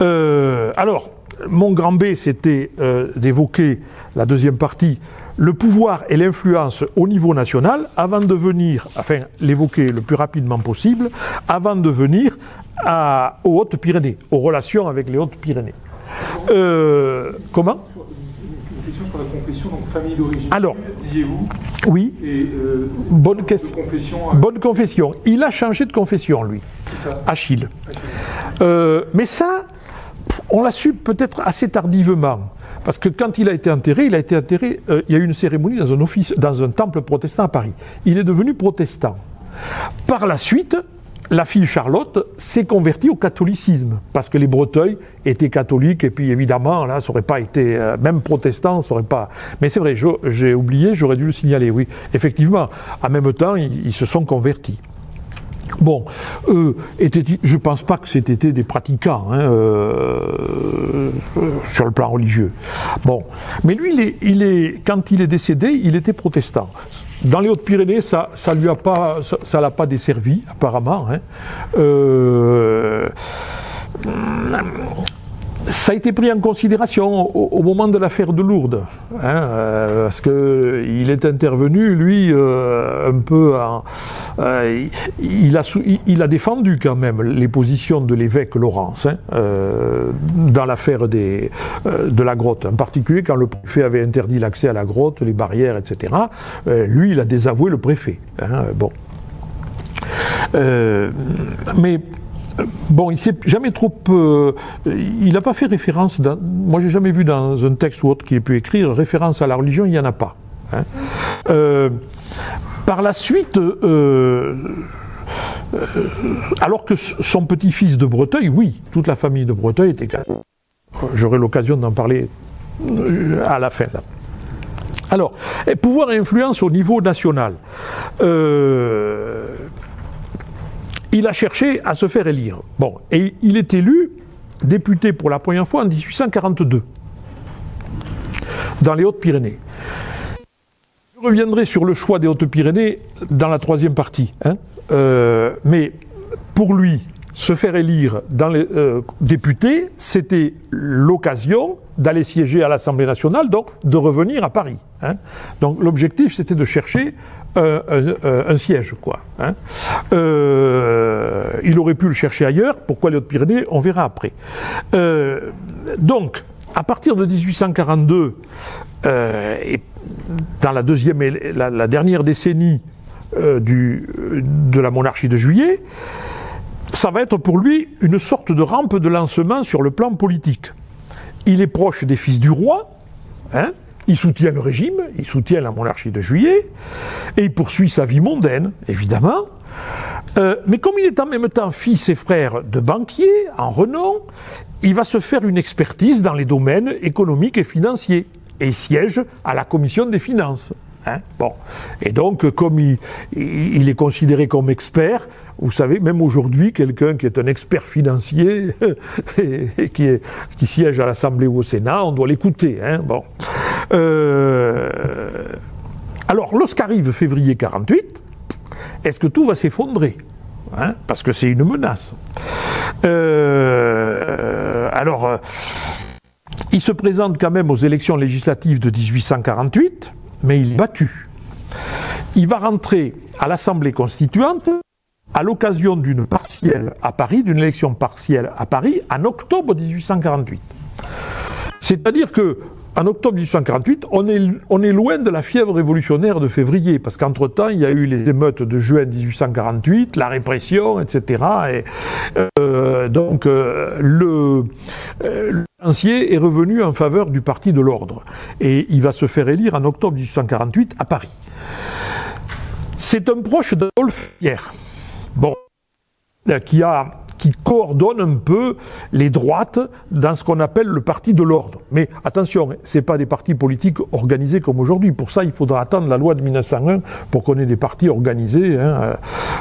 Euh, alors, mon grand B, c'était euh, d'évoquer la deuxième partie, le pouvoir et l'influence au niveau national, avant de venir, enfin, l'évoquer le plus rapidement possible, avant de venir aux Hautes-Pyrénées, aux relations avec les Hautes-Pyrénées. Comment? Une question sur la confession, donc famille d'origine. Alors. disiez-vous, Oui, et euh, bonne question. confession, euh, Bonne confession. Il a changé de confession, lui, c'est ça Achille. Euh, mais ça, on l'a su peut-être assez tardivement. Parce que quand il a été enterré, il a été enterré, il y a eu une cérémonie dans un, office, dans un temple protestant à Paris. Il est devenu protestant. Par la suite, la fille Charlotte s'est convertie au catholicisme, parce que les Breteuils étaient catholiques, et puis évidemment, là, ça aurait pas été, euh, même protestant, ça aurait pas. Mais c'est vrai, j'ai oublié, j'aurais dû le signaler, oui. Effectivement, en même temps, ils se sont convertis. Bon, eux je pense pas que c'était des pratiquants hein, euh, sur le plan religieux. Bon, mais lui, quand il est décédé, il était protestant. Dans les Hautes-Pyrénées, ça, ça lui pas, ça, ça l'a pas desservi apparemment. hein. Euh, ça a été pris en considération au, moment de l'affaire de Lourdes, hein, euh, parce que il est intervenu, lui, euh, un peu, en- euh, il, a, défendu quand même les positions de l'évêque Laurence hein, dans l'affaire de la grotte, en particulier quand le préfet avait interdit l'accès à la grotte, les barrières, etc. Lui, il a désavoué le préfet. hein, bon. Mais bon, il s'est jamais trop. euh, il n'a pas fait référence. Dans, moi, j'ai jamais vu dans un texte ou autre qu'il ait pu écrire référence à la religion. Il n'y en a pas. hein. Euh, par la suite. euh, alors que son petit-fils de Breteuil, oui, toute la famille de Breteuil était. J'aurai l'occasion d'en parler à la fin. Alors, pouvoir et influence au niveau national. Il a cherché à se faire élire. Bon, et il est élu député pour la première fois en 1842 dans les Hautes-Pyrénées. Je reviendrai sur le choix des Hautes-Pyrénées dans la troisième partie. hein. Euh, mais pour lui, se faire élire dans les euh, députés, c'était l'occasion d'aller siéger à l'Assemblée nationale, donc de revenir à Paris. hein. Donc l'objectif, c'était de chercher un, un- un siège, quoi. hein. Euh, il aurait pu le chercher ailleurs. Pourquoi les Hautes-Pyrénées On verra après. Euh, donc, à partir de 1842, euh, et dans la deuxième, et la, la dernière décennie euh, du, de la monarchie de Juillet, ça va être pour lui une sorte de rampe de lancement sur le plan politique. Il est proche des fils du roi, hein, il soutient le régime, il soutient la monarchie de Juillet, et il poursuit sa vie mondaine, évidemment. Euh, mais comme il est en même temps fils et frère de banquiers en renom, il va se faire une expertise dans les domaines économiques et financiers et il siège à la commission des finances. hein. bon. Et donc, comme il, est considéré comme expert, vous savez, même aujourd'hui, quelqu'un qui est un expert financier et, qui siège à l'Assemblée ou au Sénat, on doit l'écouter. hein. bon. Euh, alors, lorsqu'arrive février 48, est-ce que tout va s'effondrer Hein, Parce que c'est une menace? Euh, alors, euh, il se présente quand même aux élections législatives de 1848, mais il est battu. Il va rentrer à l'Assemblée constituante à l'occasion d'une partielle à Paris, d'une élection partielle à Paris, en octobre 1848. C'est-à-dire que en octobre 1848, on est, loin de la fièvre révolutionnaire de février, parce qu'entre-temps, il y a eu les émeutes de juin 1848, la répression, etc. Et, euh, donc, euh, le, euh, est revenu en faveur du Parti de l'Ordre. Et il va se faire élire en octobre 1848 à Paris. C'est un proche d'Adolphe Pierre. Bon, euh, qui a qui coordonne un peu les droites dans ce qu'on appelle le parti de l'ordre. Mais attention, c'est pas des partis politiques organisés comme aujourd'hui. Pour ça, il faudra attendre la loi de 1901 pour qu'on ait des partis organisés. Hein.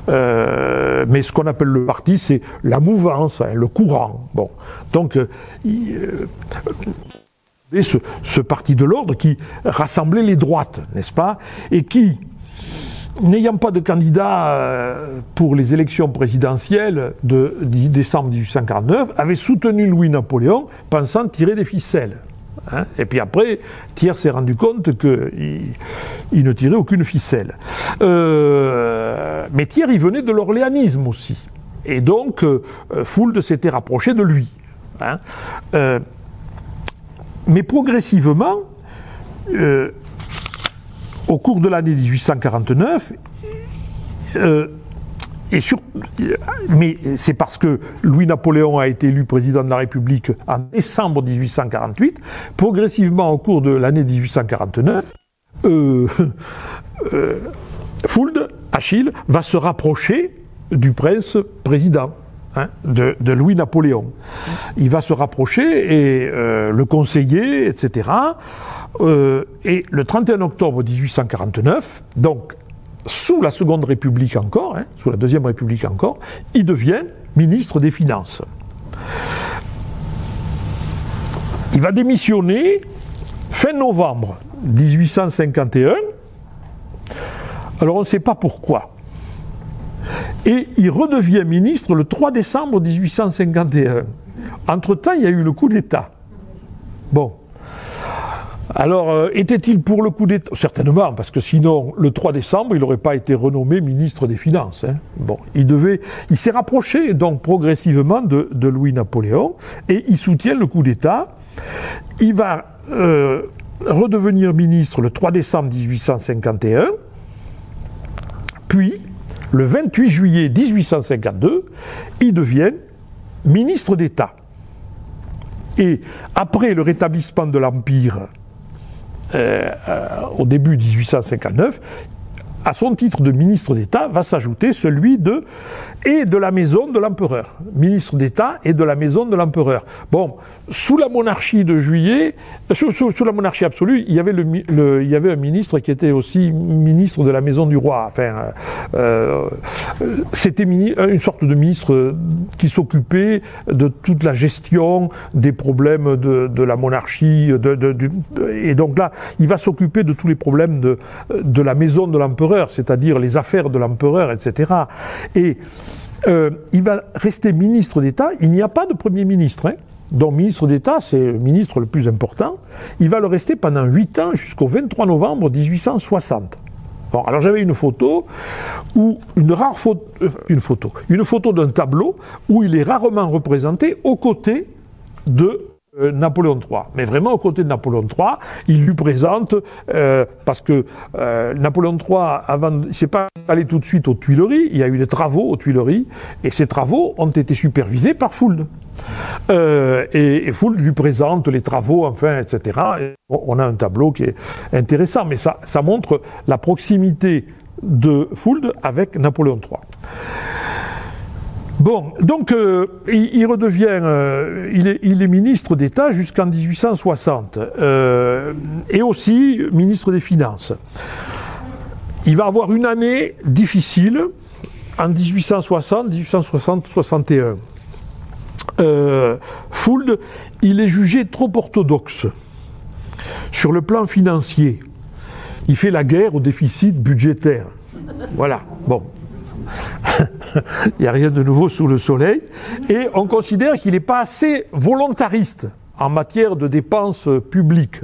Euh, mais ce qu'on appelle le parti, c'est la mouvance, hein, le courant. Bon, donc euh, euh ce, ce parti de l'ordre qui rassemblait les droites, n'est-ce pas, et qui n'ayant pas de candidat euh, pour les élections présidentielles de décembre 1849, avait soutenu Louis-Napoléon pensant tirer des ficelles. Hein. Et puis après, Thiers s'est rendu compte qu'il il ne tirait aucune ficelle. Euh, mais Thiers, il venait de l'orléanisme aussi. Et donc, euh, Fould s'était rapproché de lui. Hein. Mais progressivement, au cours de l'année 1849, euh, et sur, mais c'est parce que Louis-Napoléon a été élu président de la République en décembre 1848, progressivement au cours de l'année 1849, euh, euh, Fould, Achille, va se rapprocher du prince président. Hein, de, Louis-Napoléon. Il va se rapprocher et le conseiller, etc. Euh, et le 31 octobre 1849, donc sous la Seconde République encore, hein, sous la Deuxième République encore, il devient ministre des Finances. Il va démissionner fin novembre 1851. Alors on ne sait pas pourquoi. Et il redevient ministre le 3 décembre 1851. Entre-temps, il y a eu le coup d'État. Bon. Alors, euh, était-il pour le coup d'État? Certainement, parce que sinon, le 3 décembre, il n'aurait pas été renommé ministre des Finances. Hein. Bon, il devait, il s'est rapproché donc progressivement de, Louis-Napoléon et il soutient le coup d'État. Il va euh, redevenir ministre le 3 décembre 1851, puis le 28 juillet 1852, il devient ministre d'État. Et après le rétablissement de l'Empire euh, euh, au début 1859, à son titre de ministre d'État va s'ajouter celui de et de la maison de l'empereur, ministre d'État et de la maison de l'empereur. Bon, sous la monarchie de Juillet, euh, sous, la monarchie absolue, il y avait un ministre qui était aussi ministre de la maison du roi. Enfin, euh, euh c'était une sorte de ministre qui s'occupait de toute la gestion des problèmes de, la monarchie. Et donc là, il va s'occuper de tous les problèmes de la maison de l'empereur, c'est-à-dire les affaires de l'empereur, etc. Et euh, il va rester ministre d'État. Il n'y a pas de Premier ministre. Hein. Donc ministre d'État, c'est le ministre le plus important. Il va le rester pendant 8 ans jusqu'au 23 novembre 1860. Bon, alors j'avais une photo une rare photo, euh, une photo, une photo d'un tableau où il est rarement représenté aux côtés de euh, Napoléon III. Mais vraiment aux côtés de Napoléon III, il lui présente, euh, parce que euh, Napoléon III, avant, il s'est pas allé tout de suite aux Tuileries, il y a eu des travaux aux Tuileries, et ces travaux ont été supervisés par Fould. et, et Fould lui présente les travaux, enfin, etc. on a un tableau qui est intéressant, mais ça, ça montre la proximité de Fould avec Napoléon III. Bon, donc euh, il, redevient, euh, il, est, ministre d'État jusqu'en 1860 euh, et aussi ministre des Finances. Il va avoir une année difficile en 1860, 1860, 61. Euh, Fould, il est jugé trop orthodoxe sur le plan financier. Il fait la guerre au déficit budgétaire. Voilà. Bon, Il n'y a rien de nouveau sous le soleil. Et on considère qu'il n'est pas assez volontariste en matière de dépenses publiques.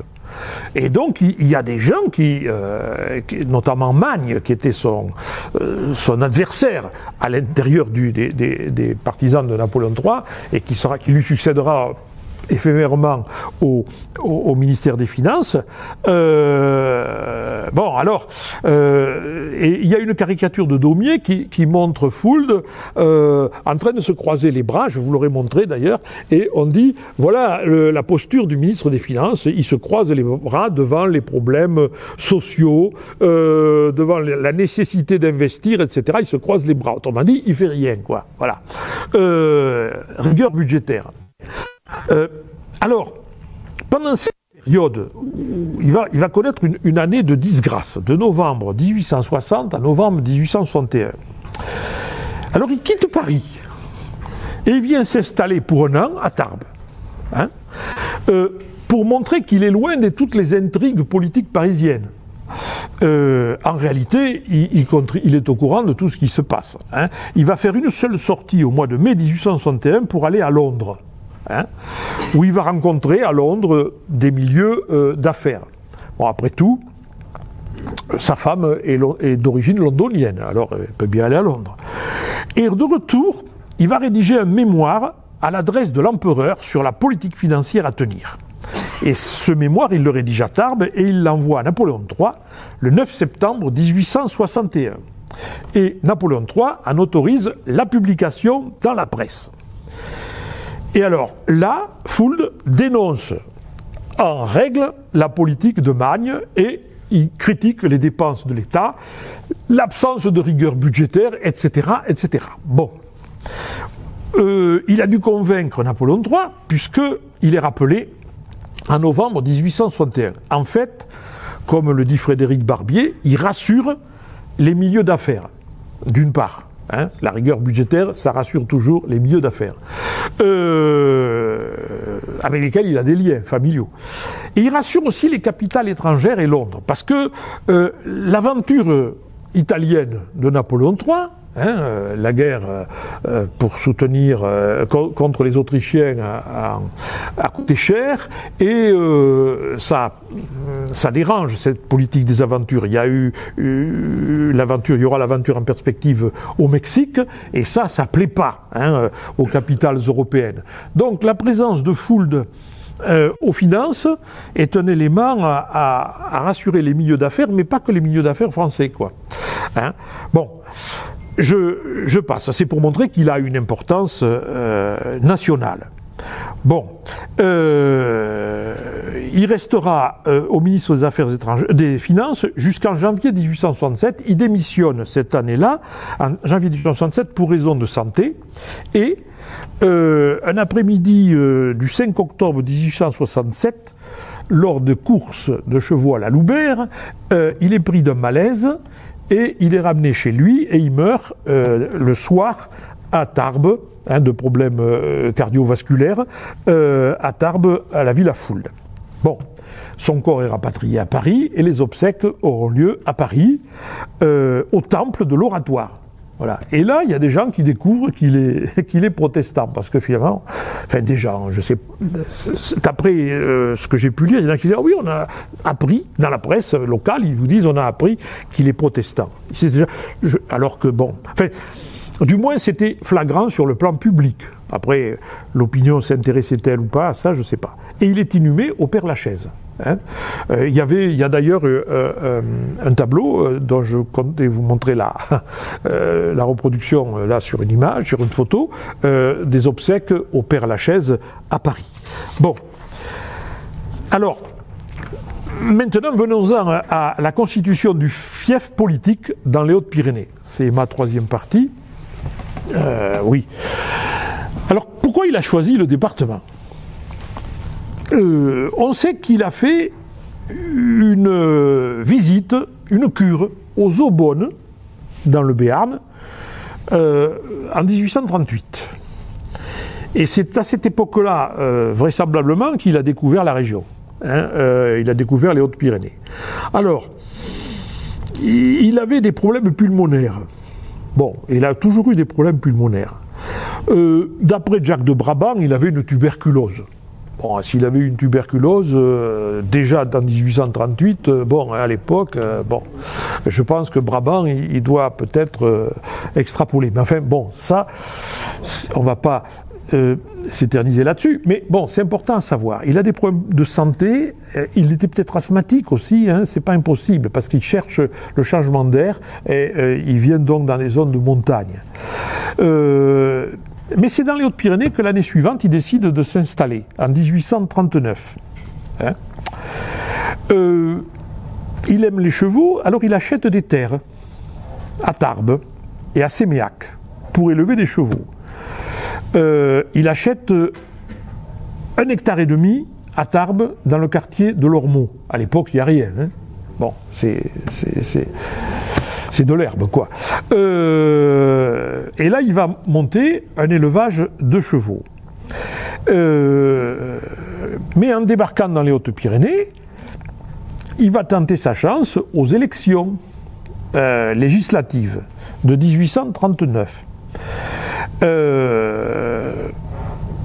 Et donc il y a des gens qui, euh, notamment Magne, qui était son, euh, adversaire à l'intérieur des, des, partisans de Napoléon III, et qui, qui lui succédera éphémèrement au, au, ministère des Finances. Euh, bon, alors, euh, il y a une caricature de Daumier qui, qui montre Fould euh, en train de se croiser les bras, je vous l'aurais montré d'ailleurs, et on dit, voilà la posture du ministre des Finances, il se croise les bras devant les problèmes sociaux, euh, devant la nécessité d'investir, etc. Il se croise les bras. Autrement dit, il fait rien, quoi. Voilà. Euh, rigueur budgétaire. Euh, alors, pendant cette période, il va, connaître une, année de disgrâce, de novembre 1860 à novembre 1861. Alors il quitte Paris et vient s'installer pour un an à Tarbes. Hein, euh, pour montrer qu'il est loin de toutes les intrigues politiques parisiennes. Euh, en réalité, il, est au courant de tout ce qui se passe. Hein. Il va faire une seule sortie au mois de mai 1861 pour aller à Londres hein, où il va rencontrer à Londres des milieux euh, d'affaires. Bon, après tout, sa femme est, est d'origine londonienne, alors elle peut bien aller à Londres. Et de retour, il va rédiger un mémoire à l'adresse de l'empereur sur la politique financière à tenir. Et ce mémoire, il le rédige à Tarbes et il l'envoie à Napoléon III le 9 septembre 1861. Et Napoléon III en autorise la publication dans la presse. Et alors là, Fould dénonce en règle la politique de Magne et il critique les dépenses de l'État, l'absence de rigueur budgétaire, etc. etc. Bon. Euh, il a dû convaincre Napoléon III, puisqu'il est rappelé en novembre 1861. En fait, comme le dit Frédéric Barbier, il rassure les milieux d'affaires, d'une part. Hein, la rigueur budgétaire, ça rassure toujours les milieux d'affaires, euh, avec lesquels il a des liens familiaux. Et il rassure aussi les capitales étrangères et Londres, parce que euh, l'aventure italienne de Napoléon III, Hein, euh, la guerre euh, euh, pour soutenir contre les Autrichiens a, coûté cher et ça, ça dérange cette politique des aventures. Il y a eu, l'aventure, il y aura l'aventure en perspective au Mexique et ça, ça plaît pas hein, aux capitales européennes. Donc la présence de Fould aux finances est un élément à rassurer les milieux d'affaires, mais pas que les milieux d'affaires français, quoi. Hein bon je, je passe. C'est pour montrer qu'il a une importance euh, nationale. Bon, euh, il restera euh, au ministre des Affaires étrangères, des Finances jusqu'en janvier 1867. Il démissionne cette année-là, en janvier 1867, pour raison de santé. Et euh, un après-midi euh, du 5 octobre 1867, lors de courses de chevaux à la Loubert, euh, il est pris d'un malaise et il est ramené chez lui et il meurt euh, le soir à Tarbes, hein, de problèmes euh, cardiovasculaires, euh, à Tarbes, à la Villa Foule. Bon, son corps est rapatrié à Paris et les obsèques auront lieu à Paris, au temple de l'oratoire. Voilà. Et là, il y a des gens qui découvrent qu'il est, qu'il est protestant, parce que finalement, enfin des gens, je sais, d'après euh, ce que j'ai pu lire, il y en a qui disent ah oui, on a appris dans la presse locale, ils vous disent on a appris qu'il est protestant. Alors que bon, enfin, du moins c'était flagrant sur le plan public. Après, l'opinion s'intéressait-elle ou pas à ça, je sais pas. Et il est inhumé au Père Lachaise. Hein. Euh, il y avait, il y a d'ailleurs euh, euh, un tableau dont je comptais vous montrer la, la reproduction là sur une image, sur une photo, des obsèques au Père Lachaise à Paris. Bon, alors. Maintenant, venons-en à la constitution du fief politique dans les Hautes-Pyrénées. C'est ma troisième partie. oui. Alors, pourquoi il a choisi le département? Euh, on sait qu'il a fait une visite, une cure aux Aubonnes, dans le Béarn, euh, en 1838. Et c'est à cette époque-là, euh, vraisemblablement, qu'il a découvert la région. Hein, euh, il a découvert les Hautes-Pyrénées. Alors, il avait des problèmes pulmonaires. Bon, il a toujours eu des problèmes pulmonaires. Euh, D'après Jacques de Brabant, il avait une tuberculose. Bon, s'il avait une tuberculose, euh, déjà dans 1838, euh, bon, à l'époque, euh, bon, je pense que Brabant, il, doit peut-être extrapoler. Mais enfin, bon, ça, on va pas s'éterniser là-dessus. Mais bon, c'est important à savoir. Il a des problèmes de santé. Il était peut-être asthmatique aussi. Hein, c'est pas impossible parce qu'il cherche le changement d'air et il vient donc dans les zones de montagne. Mais c'est dans les Hautes-Pyrénées que l'année suivante, il décide de s'installer en 1839. Hein. Euh, il aime les chevaux, alors il achète des terres à Tarbes et à Séméac pour élever des chevaux. Euh, il achète un hectare et demi à Tarbes dans le quartier de l'Ormeau. À l'époque, il n'y a rien. hein. Bon, c'est c'est- de l'herbe, quoi. Euh, et là, il va monter un élevage de chevaux. Euh, mais en débarquant dans les Hautes-Pyrénées, il va tenter sa chance aux élections euh, législatives de 1839. Euh,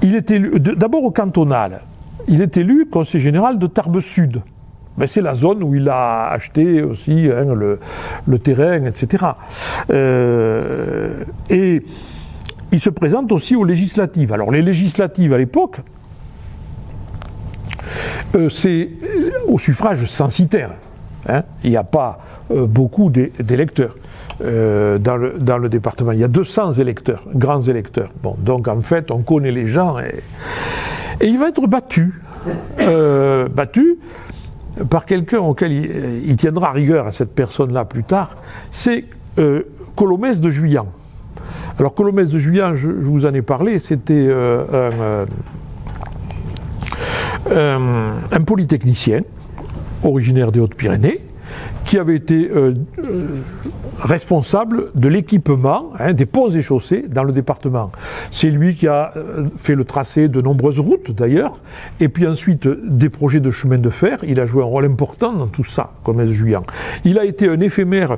il est élu, d'abord au cantonal, il est élu conseiller général de Tarbes Sud. Ben, c'est la zone où il a acheté aussi hein, le, terrain, etc. Euh, et il se présente aussi aux législatives. Alors les législatives à l'époque, euh, c'est euh, au suffrage censitaire. hein. Il n'y a pas beaucoup d'é- d'électeurs dans, le, département. Il y a 200 électeurs, grands électeurs. Bon, donc en fait, on connaît les gens. Et, il va être battu. Battu par quelqu'un auquel il, il tiendra rigueur à cette personne-là plus tard, c'est euh, Colomès de Juillan. Alors Colomès de Juillan, je, vous en ai parlé, c'était euh, euh, euh, un polytechnicien originaire des Hautes-Pyrénées qui avait été euh, euh, responsable de l'équipement hein, des ponts et chaussées dans le département. C'est lui qui a euh, fait le tracé de nombreuses routes d'ailleurs, et puis ensuite des projets de chemin de fer. Il a joué un rôle important dans tout ça, comme Juillan. Il a été un éphémère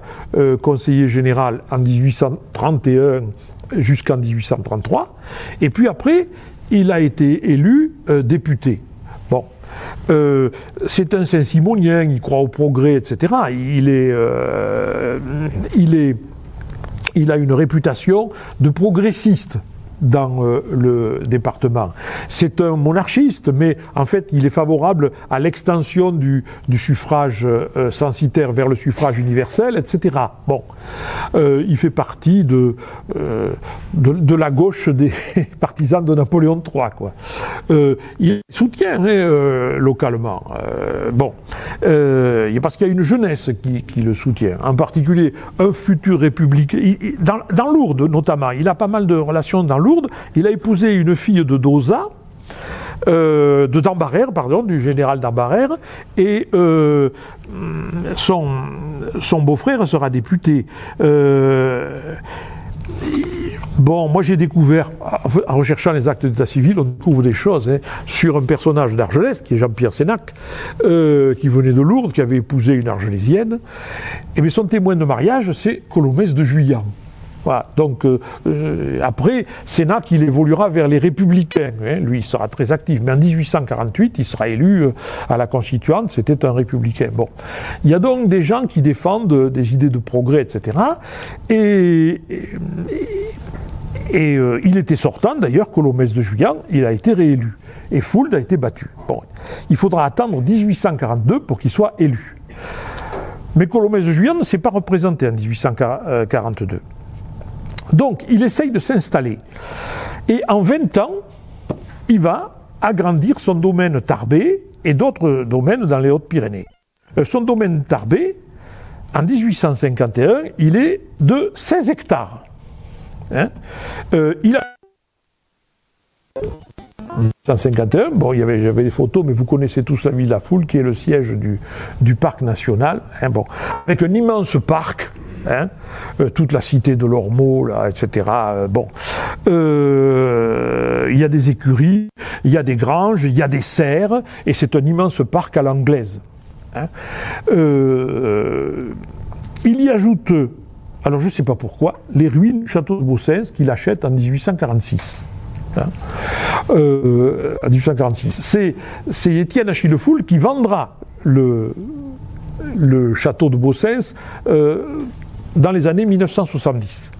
conseiller général en 1831 jusqu'en 1833, et puis après, il a été élu député. Euh, c'est un Saint-Simonien, il croit au progrès, etc. Il est, euh, il est, il a une réputation de progressiste dans euh, le département. C'est un monarchiste, mais en fait, il est favorable à l'extension du, suffrage euh, censitaire vers le suffrage universel, etc. Bon, Euh, il fait partie de, de, la gauche des partisans de Napoléon III, quoi. Il soutient hein, localement. Bon, parce qu'il y a une jeunesse qui, le soutient, en particulier un futur républicain. dans, dans Lourdes, notamment, il a pas mal de relations dans Lourdes. Il a épousé une fille de Doza. euh, de Dambarère, pardon, du général Dambarère, et euh, son, beau-frère sera député. Euh, Bon, moi j'ai découvert, en recherchant les actes d'état civil, on découvre des choses hein, sur un personnage d'Argelès, qui est Jean-Pierre Sénac, qui venait de Lourdes, qui avait épousé une argelésienne. Et bien son témoin de mariage, c'est Colomès de Juillan. Voilà. Donc euh, euh, après, Sénac, il évoluera vers les républicains. hein. Lui, il sera très actif. Mais en 1848, il sera élu euh, à la Constituante. C'était un républicain. Bon, il y a donc des gens qui défendent des idées de progrès, etc. Et, il était sortant, d'ailleurs, Colomès de Juillan, il a été réélu. Et Fould a été battu. Bon, il faudra attendre 1842 pour qu'il soit élu. Mais Colomès de Juillan ne s'est pas représenté en 1842. Donc, il essaye de s'installer. Et en 20 ans, il va agrandir son domaine Tarbé et d'autres domaines dans les Hautes-Pyrénées. Euh, son domaine Tarbé, en 1851, il est de 16 hectares. Hein Euh, il a 1951, bon, il y avait, des photos, mais vous connaissez tous la ville La Foule, qui est le siège du, du parc national, hein, bon, avec un immense parc, hein, euh, toute la cité de l'Ormeau, etc. euh, bon, Euh, il y a des écuries, il y a des granges, il y a des serres, et c'est un immense parc à l'anglaise. hein. Il y ajoute, alors je ne sais pas pourquoi, les ruines du château de Bossens qu'il achète en 1846. Hein. Euh, en 1846. C'est, c'est Étienne Achille Foule qui vendra le, château de Bossens euh, dans les années 1970.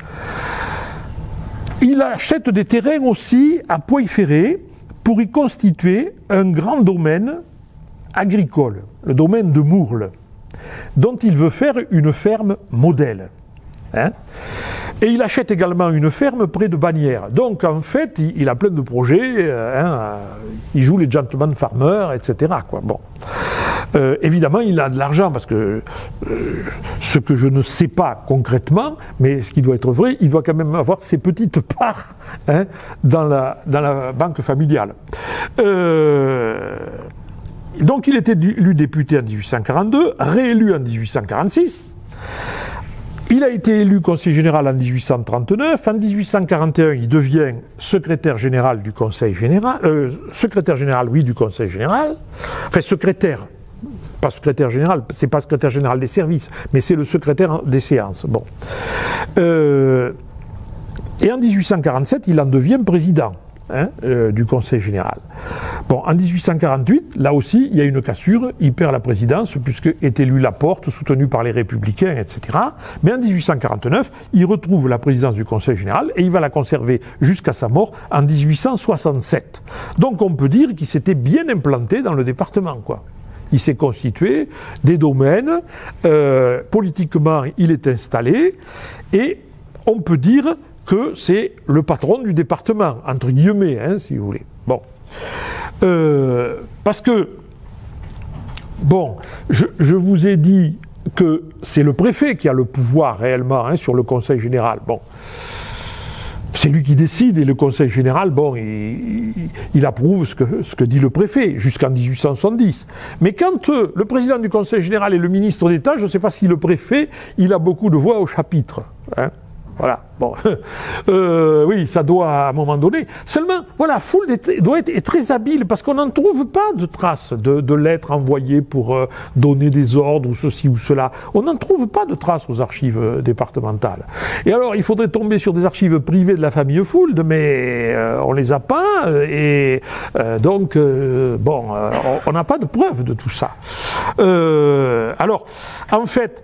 Il achète des terrains aussi à Poix-Ferré pour y constituer un grand domaine agricole, le domaine de Mourles, dont il veut faire une ferme modèle. Hein. et il achète également une ferme près de Bagnères. Donc en fait, il, a plein de projets. Euh, hein, euh, il joue les gentleman farmers, etc. Bon. Euh, évidemment, il a de l'argent parce que ce que je ne sais pas concrètement, mais ce qui doit être vrai, il doit quand même avoir ses petites parts hein, dans la banque familiale. donc il était élu député en 1842, réélu en 1846. Il a été élu conseiller général en 1839. En 1841, il devient secrétaire général du Conseil général, euh, secrétaire général, oui, du Conseil général. Enfin, secrétaire, pas secrétaire général, c'est pas secrétaire général des services, mais c'est le secrétaire des séances. Bon. Euh, et en 1847, il en devient président. Hein, euh, du Conseil général. Bon, en 1848, là aussi, il y a une cassure, il perd la présidence, puisque est élu Laporte, soutenu par les républicains, etc. Mais en 1849, il retrouve la présidence du Conseil général et il va la conserver jusqu'à sa mort en 1867. Donc on peut dire qu'il s'était bien implanté dans le département, quoi. Il s'est constitué des domaines, euh, politiquement il est installé, et on peut dire que c'est le patron du département, entre guillemets, hein, si vous voulez. Bon. Euh, parce que, bon, je, vous ai dit que c'est le préfet qui a le pouvoir réellement hein, sur le Conseil général. Bon. C'est lui qui décide et le Conseil général, bon, il, approuve ce que, dit le préfet jusqu'en 1870. Mais quand euh, le président du Conseil général est le ministre d'État, je ne sais pas si le préfet, il a beaucoup de voix au chapitre. Hein. Voilà. Bon, euh, oui, ça doit à un moment donné. Seulement, voilà, Fould doit être très habile parce qu'on n'en trouve pas de traces de, lettres envoyées pour euh, donner des ordres ou ceci ou cela. On n'en trouve pas de traces aux archives euh, départementales. Et alors, il faudrait tomber sur des archives privées de la famille Fould, mais on les a pas et donc bon, on n'a pas de preuves de tout ça. alors, en fait,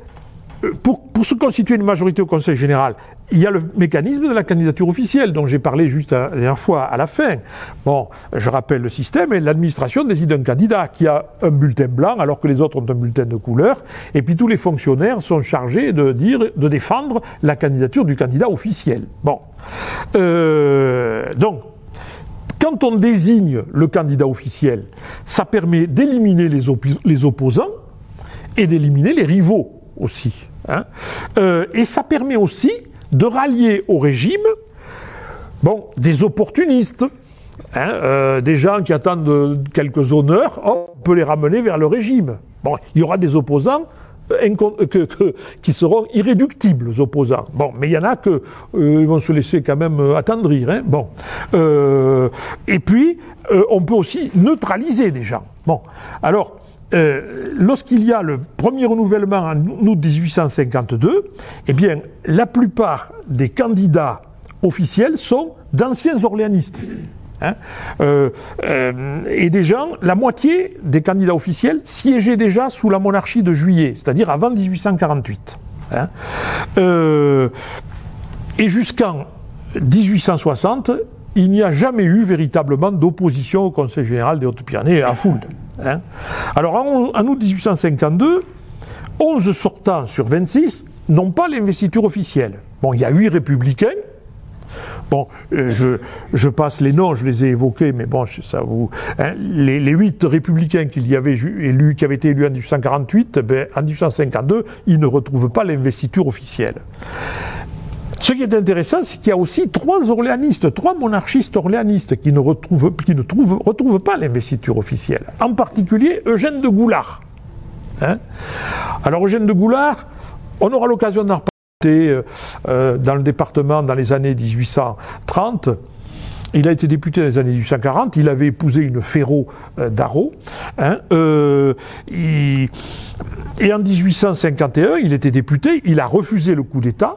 pour, se constituer une majorité au Conseil général, il y a le mécanisme de la candidature officielle dont j'ai parlé juste la dernière fois à la fin. Bon, je rappelle le système l'administration décide un candidat qui a un bulletin blanc alors que les autres ont un bulletin de couleur et puis tous les fonctionnaires sont chargés de dire, de défendre la candidature du candidat officiel. Bon, euh, donc quand on désigne le candidat officiel, ça permet d'éliminer les, les opposants et d'éliminer les rivaux aussi. Hein. Euh, et ça permet aussi de rallier au régime bon, des opportunistes, hein, euh, des gens qui attendent quelques honneurs, on peut les ramener vers le régime. Bon, il y aura des opposants euh, qui seront irréductibles opposants. Bon, mais il y en a que ils vont se laisser quand même attendrir. Hein. Bon, et puis on peut aussi neutraliser des gens. Bon, alors euh, lorsqu'il y a le premier renouvellement en août 1852, eh bien, la plupart des candidats officiels sont d'anciens orléanistes. Hein. Euh, euh, et déjà, la moitié des candidats officiels siégeaient déjà sous la monarchie de juillet, c'est-à-dire avant 1848. Hein. et jusqu'en 1860, il n'y a jamais eu véritablement d'opposition au Conseil général des Hautes-Pyrénées à Fould. Hein. Alors en, août 1852, 11 sortants sur 26 n'ont pas l'investiture officielle. Bon, il y a 8 républicains. Bon, euh, je, passe les noms, je les ai évoqués, mais bon, ça vous. Hein, les, 8 républicains qu'il y avait élus, qui avaient été élus en 1848, ben, en 1852, ils ne retrouvent pas l'investiture officielle. Ce qui est intéressant, c'est qu'il y a aussi trois orléanistes, trois monarchistes orléanistes qui ne retrouvent, ne retrouvent pas l'investiture officielle. En particulier Eugène de Goulard. Hein. Alors Eugène de Goulard, on aura l'occasion d'en reparler euh, euh, dans le département dans les années 1830. Il a été député dans les années 1840, il avait épousé une Féraud euh. Hein, et en 1851, il était député, il a refusé le coup d'État,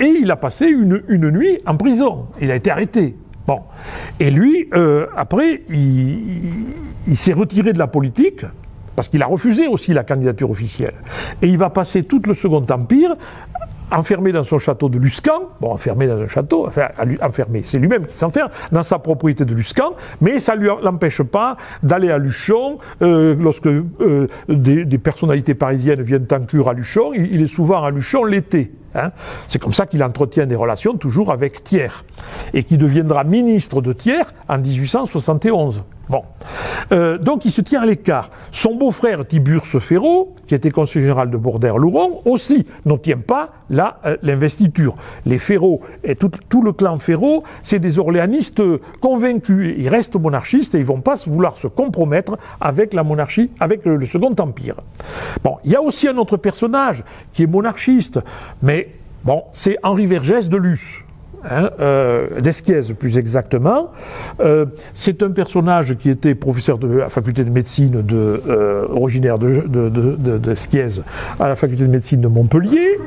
et il a passé une, nuit en prison. Il a été arrêté. Bon. Et lui, euh, après, il, s'est retiré de la politique, parce qu'il a refusé aussi la candidature officielle. Et il va passer tout le Second Empire enfermé dans son château de Luscan, bon, enfermé dans un château, enfin, enfermé, c'est lui-même qui s'enferme dans sa propriété de Luscan, mais ça ne l'empêche pas d'aller à Luchon, euh, lorsque euh, des, personnalités parisiennes viennent en cure à Luchon, il, il est souvent à Luchon l'été. Hein. C'est comme ça qu'il entretient des relations toujours avec Thiers, et qui deviendra ministre de Thiers en 1871. Bon. Euh, donc il se tient à l'écart. Son beau-frère Tiburce Ferraud, qui était conseiller général de Bordère-Louron, aussi n'obtient pas euh, l'investiture. Les Ferraud et tout, le clan Ferraud, c'est des orléanistes convaincus. Ils restent monarchistes et ils vont pas vouloir se compromettre avec la monarchie, avec le, le Second Empire. Bon, il y a aussi un autre personnage qui est monarchiste, mais bon, c'est Henri Vergès de Luce hein, euh, plus exactement. Euh, c'est un personnage qui était professeur de la faculté de médecine de, euh, originaire d'Esquiez de, de, à la faculté de médecine de Montpellier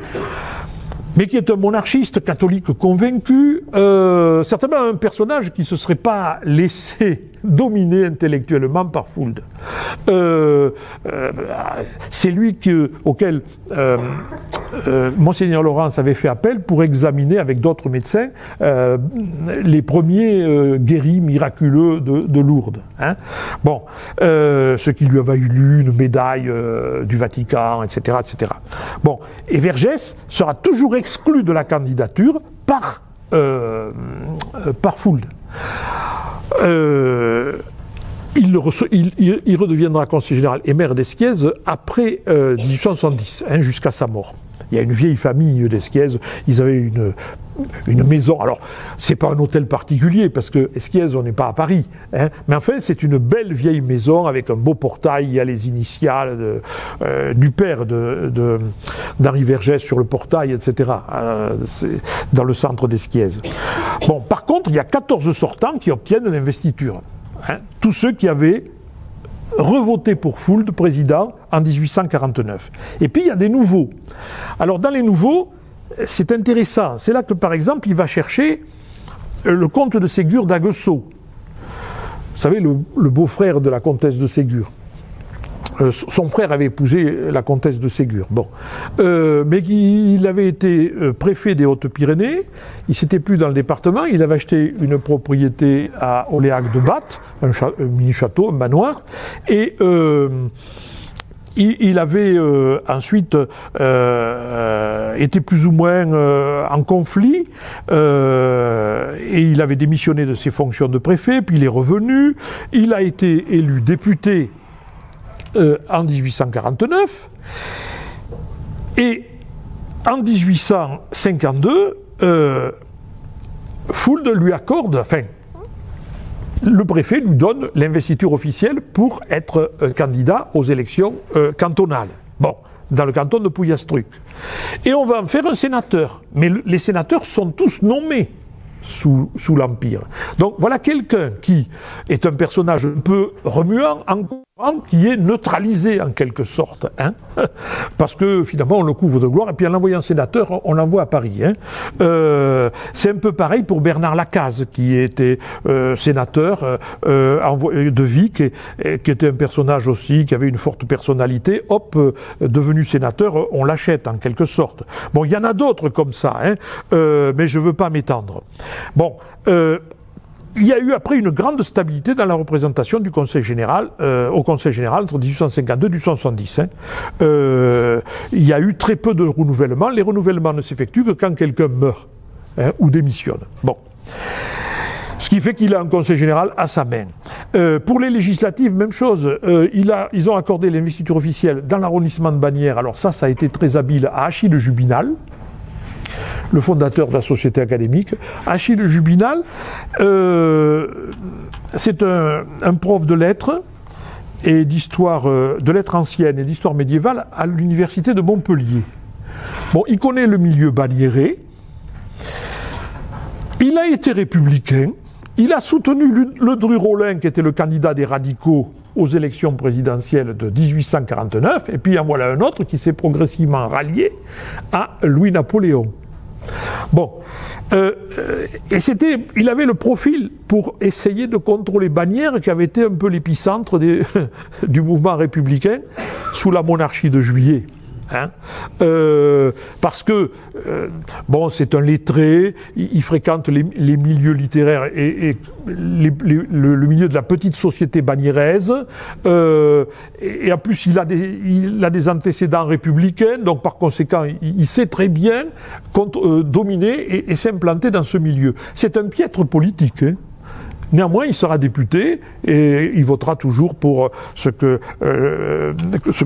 mais qui est un monarchiste catholique convaincu, certainement un personnage qui ne se serait pas laissé dominer intellectuellement par Fould. Euh, euh, c'est lui que, auquel euh, Monseigneur Laurence avait fait appel pour examiner avec d'autres médecins les premiers guéris miraculeux de, de Lourdes. Hein. Bon, ce qui lui avait eu une médaille du Vatican, etc., etc. Bon, et Vergès sera toujours exclu de la candidature par par Fould. Euh, il, il, il, redeviendra conseiller général et maire d'Esquiez après euh, 1870, hein, jusqu'à sa mort. Il y a une vieille famille d'Esquiez, ils avaient une, une maison. Alors, c'est pas un hôtel particulier parce que on n'est pas à Paris, hein, mais enfin, c'est une belle vieille maison avec un beau portail. Il y a les initiales euh, du père d'Henri Vergès sur le portail, etc. Euh, dans le centre d'Esquiez. Bon, par contre, il y a 14 sortants qui obtiennent l'investiture. Hein, tous ceux qui avaient revoté pour Fould président en 1849. Et puis il y a des nouveaux. Alors dans les nouveaux, c'est intéressant. C'est là que par exemple il va chercher le comte de Ségur d'Aguesseau. Vous savez, le, le beau-frère de la comtesse de Ségur. Euh, son frère avait épousé la comtesse de Ségur. Bon, euh, mais il avait été euh, préfet des Hautes-Pyrénées. Il s'était plus dans le département. Il avait acheté une propriété à Oléac de Batte, un, mini château, un manoir, et il, avait ensuite été plus ou moins en conflit et il avait démissionné de ses fonctions de préfet, puis il est revenu. Il a été élu député euh, en 1849. Et en 1852, euh, Fould lui accorde, enfin, le préfet lui donne l'investiture officielle pour être euh, candidat aux élections euh, cantonales. Bon, dans le canton de Pouillastruc. Et on va en faire un sénateur. Mais les sénateurs sont tous nommés sous, l'Empire. Donc voilà quelqu'un qui est un personnage un peu remuant, qui est neutralisé en quelque sorte, hein parce que finalement on le couvre de gloire, et puis en l'envoyant sénateur, on l'envoie à Paris. Hein euh, c'est un peu pareil pour Bernard Lacaze, qui était euh, sénateur euh, euh de Vic, et, qui était un personnage aussi, qui avait une forte personnalité, hop, euh, devenu sénateur, on l'achète en quelque sorte. Bon, il y en a d'autres comme ça, hein, euh, mais je veux pas m'étendre. Bon, il y a eu après une grande stabilité dans la représentation du Conseil général, euh, au Conseil général entre 1852 et 1870. Hein. Euh, il y a eu très peu de renouvellements. Les renouvellements ne s'effectuent que quand quelqu'un meurt hein, ou démissionne. Bon. Ce qui fait qu'il a un conseil général à sa main. Euh, pour les législatives, même chose. Ils ont accordé l'investiture officielle dans l'arrondissement de Bagnères. Alors ça, ça a été très habile à Achille Jubinal, le fondateur de la société académique. Achille Jubinal, euh, c'est un, prof de lettres et d'histoire, euh, de lettres anciennes et d'histoire médiévale à l'université de Montpellier. Bon, il connaît le milieu baliéré. Il a été républicain. Il a soutenu le Dru-Rollin, qui était le candidat des radicaux aux élections présidentielles de 1849, et puis en voilà un autre qui s'est progressivement rallié à Louis-Napoléon. Bon, euh, et c'était, il avait le profil pour essayer de contrôler Bagnères, qui avait été un peu l'épicentre du mouvement républicain sous la monarchie de Juillet. Hein euh, parce que euh, bon, c'est un lettré, il, fréquente les, milieux littéraires et, et le, milieu de la petite société bagneraise, euh, et, en plus il a, des, il a des antécédents républicains, donc par conséquent il, sait très bien contre, dominer et, s'implanter dans ce milieu. C'est un piètre politique. Hein Néanmoins, il sera député et il votera toujours pour ce que, euh,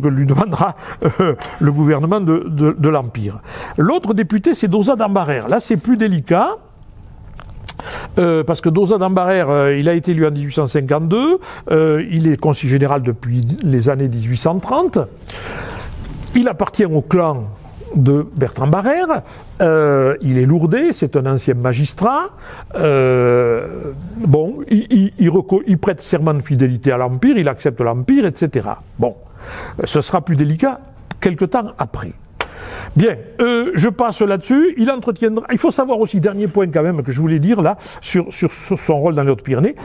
lui demandera euh, le gouvernement de, l'Empire. L'autre député, c'est Dosa d'Ambarer. Là, c'est plus délicat. Euh, parce que Dosa d'Ambarer, il a été élu en 1852, il est conseiller général depuis les années 1830, il appartient au clan de Bertrand Barrère. Euh, il est lourdé, c'est un ancien magistrat. Euh, bon, il, prête serment de fidélité à l'Empire, il accepte l'Empire, etc. Bon, ce sera plus délicat quelque temps après. Bien, euh, je passe là-dessus. Il entretiendra. Il faut savoir aussi, dernier point quand même que je voulais dire là, sur, sur, sur son rôle dans les Hautes-Pyrénées.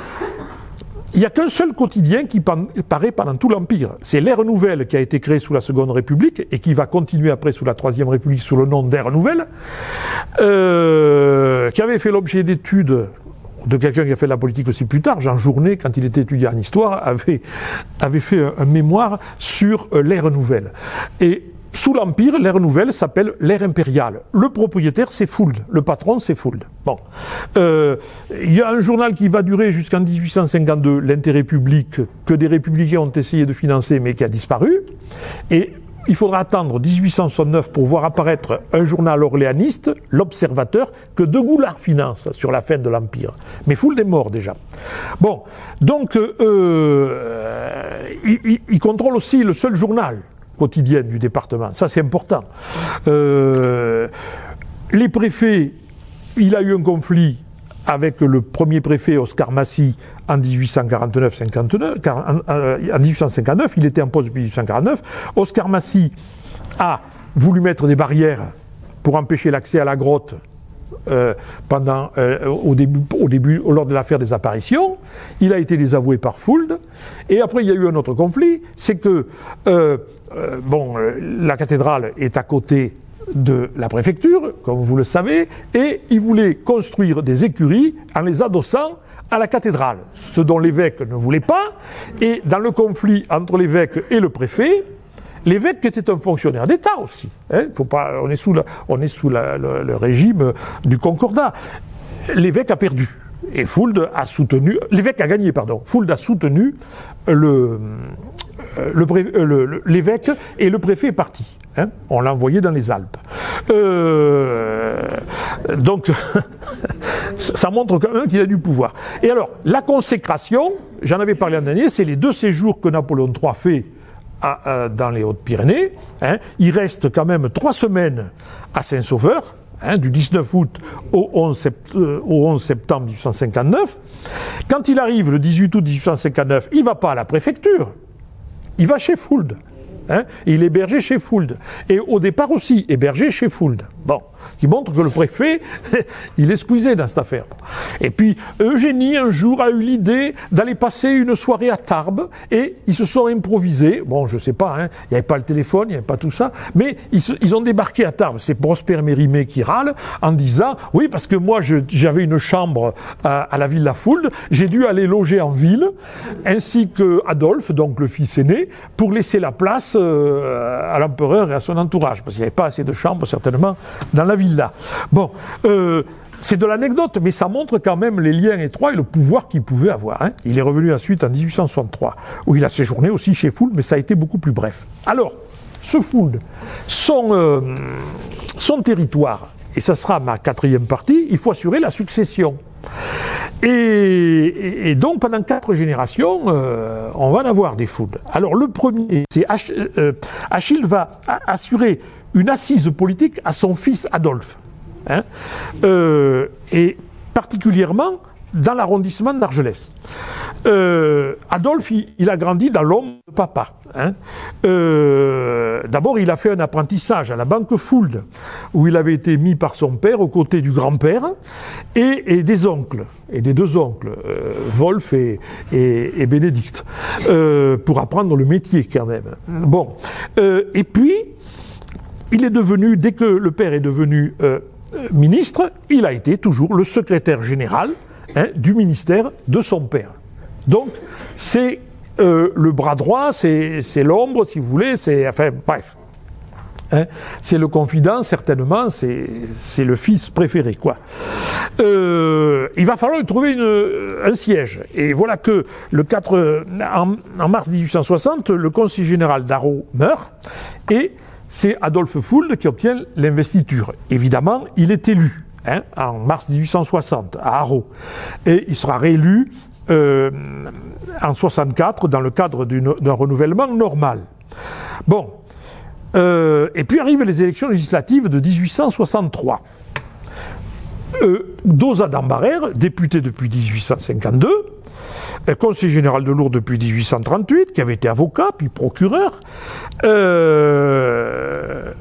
Il n'y a qu'un seul quotidien qui paraît pendant tout l'Empire. C'est l'ère nouvelle qui a été créée sous la Seconde République et qui va continuer après sous la Troisième République sous le nom d'ère nouvelle, euh, qui avait fait l'objet d'études de quelqu'un qui a fait la politique aussi plus tard, Jean Journet, quand il était étudiant en histoire, avait, avait fait un, un mémoire sur euh, l'ère nouvelle. Et sous l'Empire, l'ère nouvelle s'appelle l'ère impériale. Le propriétaire, c'est Fould. Le patron, c'est Fould. Bon. Euh, il y a un journal qui va durer jusqu'en 1852, l'intérêt public, que des républicains ont essayé de financer, mais qui a disparu. Et il faudra attendre 1869 pour voir apparaître un journal orléaniste, l'Observateur, que De Goulard finance sur la fin de l'Empire. Mais Fould est mort déjà. Bon, donc euh, il, il contrôle aussi le seul journal quotidienne du département. Ça, c'est important. Euh, les préfets, il a eu un conflit avec le premier préfet Oscar Massy en 1849-59. En 1859, il était en poste depuis 1849. Oscar Massy a voulu mettre des barrières pour empêcher l'accès à la grotte euh, euh, lors de l'affaire des apparitions. Il a été désavoué par Fould. Et après, il y a eu un autre conflit, c'est que euh, la cathédrale est à côté de la préfecture, comme vous le savez, et il voulait construire des écuries en les adossant à la cathédrale, ce dont l'évêque ne voulait pas, et dans le conflit entre l'évêque et le préfet, l'évêque était un fonctionnaire d'État aussi. Hein, faut pas, on est sous, on est sous le, régime du concordat. L'évêque a perdu. Et Fould a soutenu, l'évêque a gagné, pardon. Fould a soutenu le, euh, euh, l'évêque et le préfet est parti. Hein. on l'a envoyé dans les Alpes. Euh, donc, ça montre quand même qu'il a du pouvoir. Et alors, la consécration, j'en avais parlé en dernier, c'est les deux séjours que Napoléon III fait dans les Hautes-Pyrénées. Hein. il reste quand même trois semaines à Saint-Sauveur, hein, du 19 août au 11, au 11, septembre 1859. Quand il arrive le 18 août 1859, il va pas à la préfecture, il va chez Fould. Hein, il est hébergé chez Fould. Et au départ aussi, hébergé chez Fould. Bon qui montre que le préfet, il est squeezé dans cette affaire. Et puis, Eugénie, un jour, a eu l'idée d'aller passer une soirée à Tarbes, et ils se sont improvisés, bon, je sais pas, hein, il n'y avait pas le téléphone, il n'y avait pas tout ça, mais ils, ont débarqué à Tarbes, c'est Prosper Mérimée qui râle, en disant, oui, parce que moi, j'avais une chambre à, la Villa Fould, j'ai dû aller loger en ville, ainsi que Adolphe, donc le fils aîné, pour laisser la place euh, à l'empereur et à son entourage, parce qu'il n'y avait pas assez de chambres, certainement, dans la villa. Bon, euh, c'est de l'anecdote, mais ça montre quand même les liens étroits et le pouvoir qu'il pouvait avoir. Hein. Il est revenu ensuite en 1863, où il a séjourné aussi chez Fould, mais ça a été beaucoup plus bref. Alors, ce Fould, euh, son territoire, et ça sera ma quatrième partie, il faut assurer la succession. Et, donc pendant quatre générations, euh, on va en avoir des Fould. Alors le premier, c'est Achille va assurer une assise politique à son fils Adolphe. Hein, euh, et particulièrement dans l'arrondissement d'Argelès. Euh, Adolphe, il, a grandi dans l'homme de papa. Hein. Euh, d'abord, il a fait un apprentissage à la banque Fould, où il avait été mis par son père aux côtés du grand-père et, des oncles, et des deux oncles, Wolf et, et, et Bénédicte, pour apprendre le métier quand même. Bon, et puis il est devenu, dès que le père est devenu euh, ministre, il a été toujours le secrétaire général hein, du ministère de son père. Donc, c'est euh, le bras droit, c'est l'ombre, si vous voulez, c'est. Enfin, bref. Hein, c'est le confident, certainement, c'est le fils préféré, quoi. Euh, il va falloir trouver un siège. Et voilà que le 4, en, mars 1860, le conseiller général d'Arro meurt et c'est Adolphe Fould qui obtient l'investiture. Évidemment, il est élu hein, en mars 1860 à Arro et il sera réélu euh, en 64 dans le cadre d'un renouvellement normal. Bon, euh, et puis arrivent les élections législatives de 1863. Euh, Dosa d'Ambarère, député depuis 1852, euh, conseiller général de Lourdes depuis 1838, qui avait été avocat, puis procureur, euh,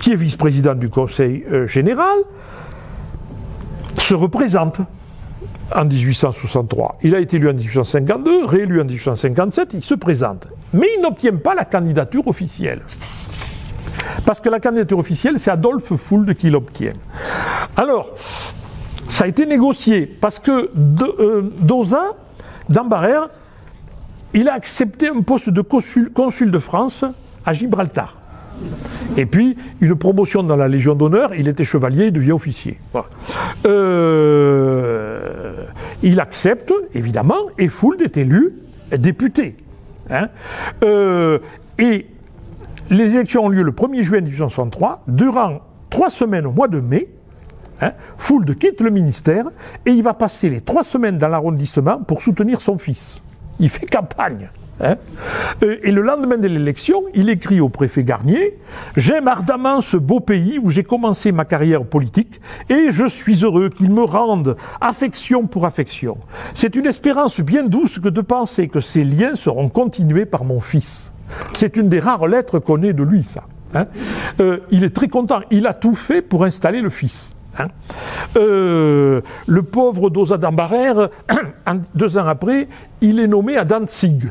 qui est vice-président du Conseil général, se représente en 1863. Il a été élu en 1852, réélu en 1857, il se présente. Mais il n'obtient pas la candidature officielle. Parce que la candidature officielle, c'est Adolphe Fould qui l'obtient. Alors, ça a été négocié, parce que euh, Doza, d'Ambarère, il a accepté un poste de consul de France à Gibraltar. Et puis, une promotion dans la Légion d'honneur, il était chevalier, il devient officier. Euh, il accepte, évidemment, et Fould est élu député. Hein. Euh, et les élections ont lieu le 1er juin 1863. Durant trois semaines au mois de mai, hein, Fould quitte le ministère et il va passer les trois semaines dans l'arrondissement pour soutenir son fils. Il fait campagne. Hein. Et le lendemain de l'élection, il écrit au préfet Garnier J'aime ardemment ce beau pays où j'ai commencé ma carrière politique et je suis heureux qu'il me rende affection pour affection. C'est une espérance bien douce que de penser que ces liens seront continués par mon fils. C'est une des rares lettres qu'on ait de lui, ça. Hein. Euh, il est très content. Il a tout fait pour installer le fils. Hein. Euh, le pauvre Dosa d'Ambarère, deux ans après, il est nommé à Danzig.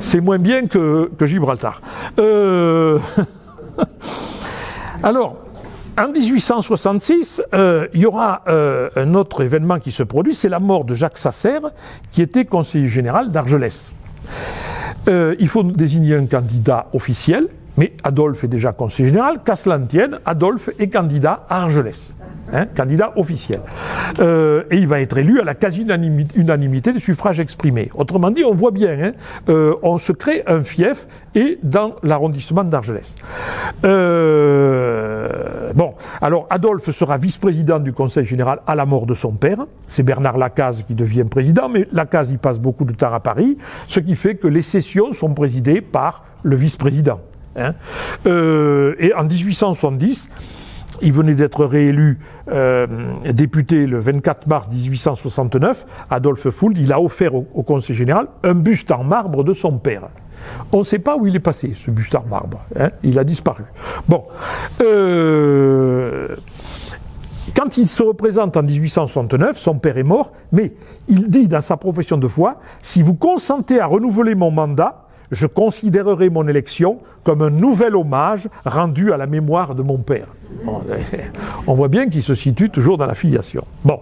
C'est moins bien que, Gibraltar. Euh, alors, en 1866, il y aura un autre événement qui se produit, c'est la mort de Jacques Sasser, qui était conseiller général d'Argelès. Euh, il faut désigner un candidat officiel, mais Adolphe est déjà conseiller général. Qu'à Adolphe est candidat à Argelès. Hein, candidat officiel. Euh, et il va être élu à la quasi-unanimité des suffrages exprimés. Autrement dit, on voit bien, hein, euh, on se crée un fief et dans l'arrondissement d'Argelès. Euh, bon, alors Adolphe sera vice-président du Conseil général à la mort de son père. C'est Bernard Lacaze qui devient président, mais Lacaze y passe beaucoup de temps à Paris, ce qui fait que les sessions sont présidées par le vice-président. Hein. et en 1870, il venait d'être réélu euh, député le 24 mars 1869. Adolphe Fould, il a offert au, Conseil général un buste en marbre de son père. On ne sait pas où il est passé, ce buste en marbre. Hein. il a disparu. Bon. Euh, quand il se représente en 1869, son père est mort, mais il dit dans sa profession de foi, si vous consentez à renouveler mon mandat, je considérerai mon élection comme un nouvel hommage rendu à la mémoire de mon père. On voit bien qu'il se situe toujours dans la filiation. Bon.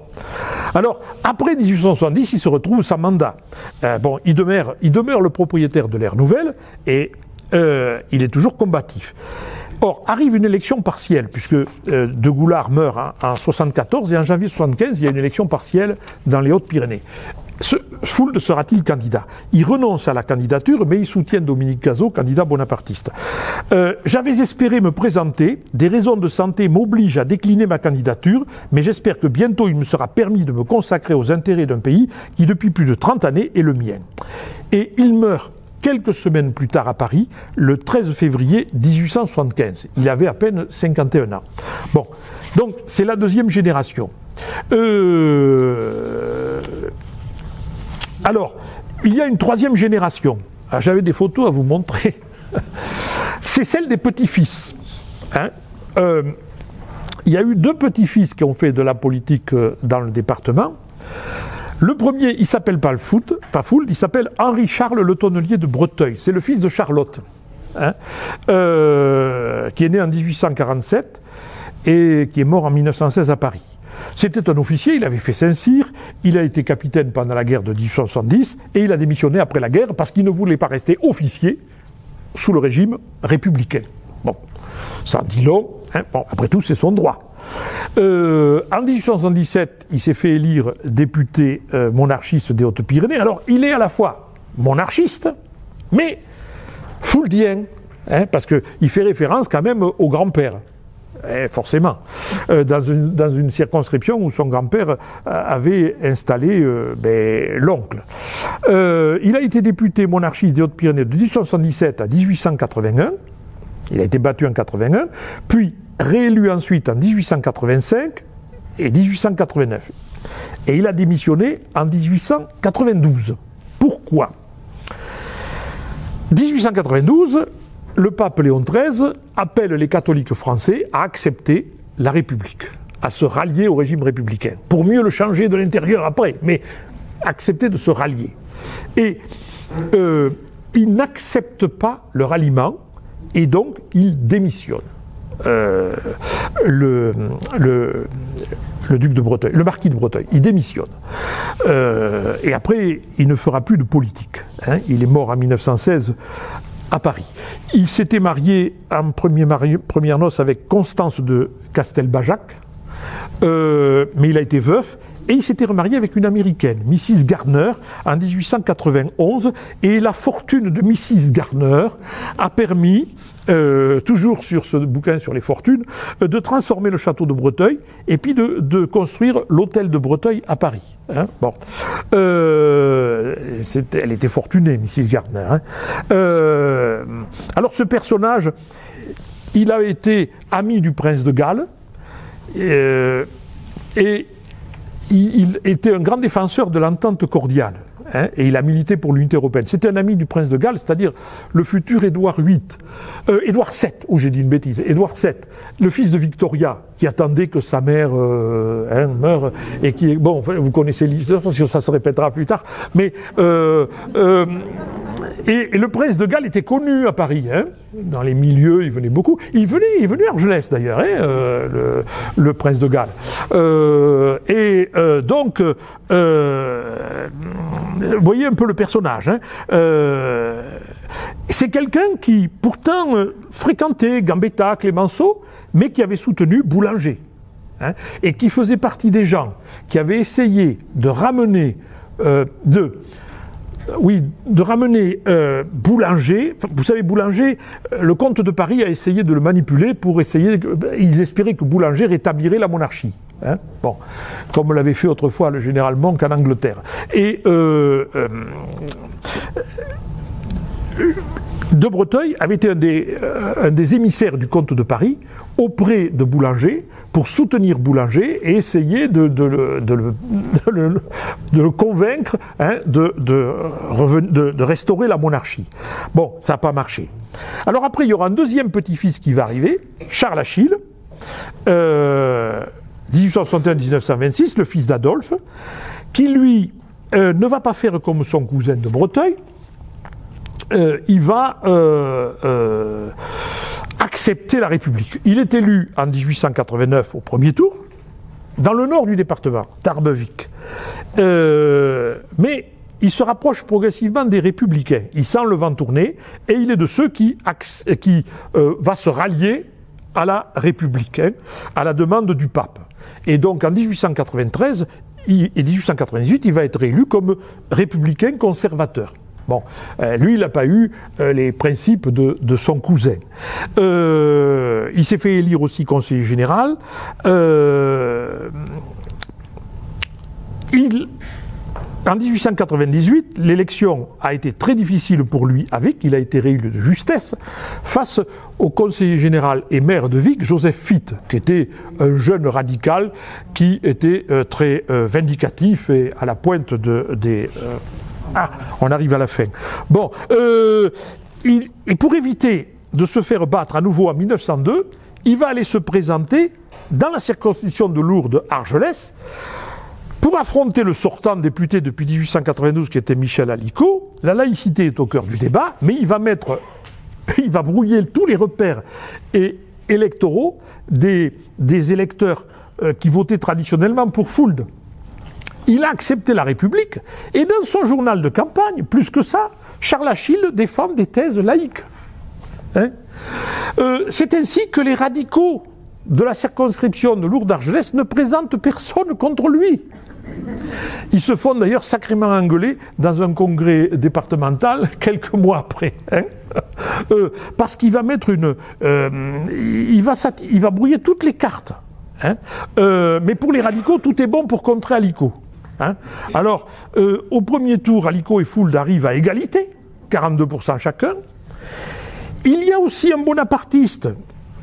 Alors, après 1870, il se retrouve sans mandat. Euh, bon, il demeure, le propriétaire de l'ère nouvelle et euh, il est toujours combatif. Or, arrive une élection partielle, puisque euh, De Goulard meurt en 1974 et en janvier 1975, il y a une élection partielle dans les Hautes-Pyrénées. Fould sera-t-il candidat? Il renonce à la candidature, mais il soutient Dominique Cazot, candidat bonapartiste. Euh, j'avais espéré me présenter, des raisons de santé m'obligent à décliner ma candidature, mais j'espère que bientôt il me sera permis de me consacrer aux intérêts d'un pays qui depuis plus de 30 années est le mien. Et il meurt quelques semaines plus tard à Paris, le 13 février 1875. Il avait à peine 51 ans. Bon, donc c'est la deuxième génération. Euh, alors, il y a une troisième génération. Ah, j'avais des photos à vous montrer. C'est celle des petits-fils. Hein. Euh, il y a eu deux petits-fils qui ont fait de la politique euh, dans le département. Le premier, il s'appelle pas il s'appelle Henri-Charles Le Tonnelier de Breteuil. C'est le fils de Charlotte. hein, euh, qui est né en 1847 et qui est mort en 1916 à Paris. C'était un officier, il avait fait Saint-Cyr, il a été capitaine pendant la guerre de 1870 et il a démissionné après la guerre parce qu'il ne voulait pas rester officier sous le régime républicain. Bon, ça dit long, hein, après tout c'est son droit. Euh, en 1877, il s'est fait élire député euh, monarchiste des Hautes-Pyrénées. Alors, il est à la fois monarchiste, mais fouldien, hein, parce qu'il fait référence quand même au grand-père. Eh, forcément, euh, dans, une, dans, une, circonscription où son grand-père euh, avait installé euh, ben, l'oncle. Il a été député monarchiste des Hautes-Pyrénées de 1877 à 1881. Il a été battu en 81, puis réélu ensuite en 1885 et 1889. Et il a démissionné en 1892. Pourquoi? 1892, le pape Léon XIII appelle les catholiques français à accepter la République, à se rallier au régime républicain, pour mieux le changer de l'intérieur après, mais accepter de se rallier. Et euh, il n'accepte pas le ralliement, et donc il démissionne. Euh, le, duc de Breteuil, le marquis de Breteuil, il démissionne. Euh, et après, il ne fera plus de politique. Hein. Il est mort en 1916 à Paris. Il s'était marié en première noce avec Constance de Castelbajac, euh, mais il a été veuf et il s'était remarié avec une américaine, Mrs. Garner, en 1891, et la fortune de Mrs. Garner a permis, euh, toujours sur ce bouquin sur les fortunes, euh, de transformer le château de Breteuil et puis de, de construire l'hôtel de Breteuil à Paris. Hein bon, euh, elle était fortunée, Mrs. Gardner. Hein euh, alors ce personnage, il a été ami du prince de Galles euh, et il, était un grand défenseur de l'entente cordiale. Hein, et il a milité pour l'unité européenne. C'était un ami du prince de Galles, c'est-à-dire le futur Édouard VIII, euh, Édouard VII, où j'ai dit une bêtise, Édouard VII, le fils de Victoria, qui attendait que sa mère euh, hein, meure, et qui, bon, vous connaissez l'histoire, parce que ça se répétera plus tard, mais euh, et, le prince de Galles était connu à Paris, hein, dans les milieux, il venait beaucoup. Il venait, il venu à Argelès d'ailleurs, hein, le, prince de Galles. Et donc, voyez un peu le personnage. Hein. C'est quelqu'un qui, pourtant, fréquentait Gambetta, Clémenceau, mais qui avait soutenu Boulanger. Hein, et qui faisait partie des gens qui avaient essayé de ramener, de oui, de ramener euh, Boulanger. Vous savez, Boulanger, euh, le comte de Paris a essayé de le manipuler pour essayer. Ils espéraient que Boulanger rétablirait la monarchie. Hein bon, comme l'avait fait autrefois le général Monk en Angleterre. Et euh, euh, de Breteuil avait été un des, euh, un des, émissaires du comte de Paris auprès de Boulanger pour soutenir Boulanger et essayer de, le, convaincre hein, de, restaurer la monarchie. Bon, ça n'a pas marché. Alors après, il y aura un deuxième petit-fils qui va arriver, Charles Achille, euh, 1861-1926, le fils d'Adolphe, qui lui euh, ne va pas faire comme son cousin de Breteuil, euh, il va euh, euh, accepter la République. Il est élu en 1889 au premier tour, dans le nord du département, Tarbevik. mais il se rapproche progressivement des républicains. Il sent le vent tourner et il est de ceux qui, qui va se rallier à la République, hein, à la demande du pape. Et donc en 1893 et 1898, il va être élu comme républicain conservateur. Bon, euh, lui, il n'a pas eu euh, les principes de, son cousin. Euh, il s'est fait élire aussi conseiller général. En 1898, l'élection a été très difficile pour lui avec, il a été réélu de justesse, face au conseiller général et maire de Vic, Joseph Fitt, qui était un jeune radical qui était très vindicatif et à la pointe de, des ah, on arrive à la fin. Bon, euh, pour éviter de se faire battre à nouveau en 1902, il va aller se présenter dans la circonscription de Lourdes-Argelès pour affronter le sortant député depuis 1892 qui était Michel Alicot. La laïcité est au cœur du débat, mais il va mettre il va brouiller tous les repères électoraux des, électeurs euh, qui votaient traditionnellement pour Fould. Il a accepté la République et dans son journal de campagne, plus que ça, Charles Achille défend des thèses laïques. Hein euh, c'est ainsi que les radicaux de la circonscription de Lourdes-Argelès ne présentent personne contre lui. Ils se font d'ailleurs sacrément engueuler dans un congrès départemental quelques mois après. Hein. Euh, parce qu'il va mettre une. Euh, il, va, il va brouiller toutes les cartes. Hein. mais pour les radicaux, tout est bon pour contrer Alico. Hein. Alors, au premier tour, Alico et Fould arrivent à égalité, 42% chacun. Il y a aussi un bonapartiste,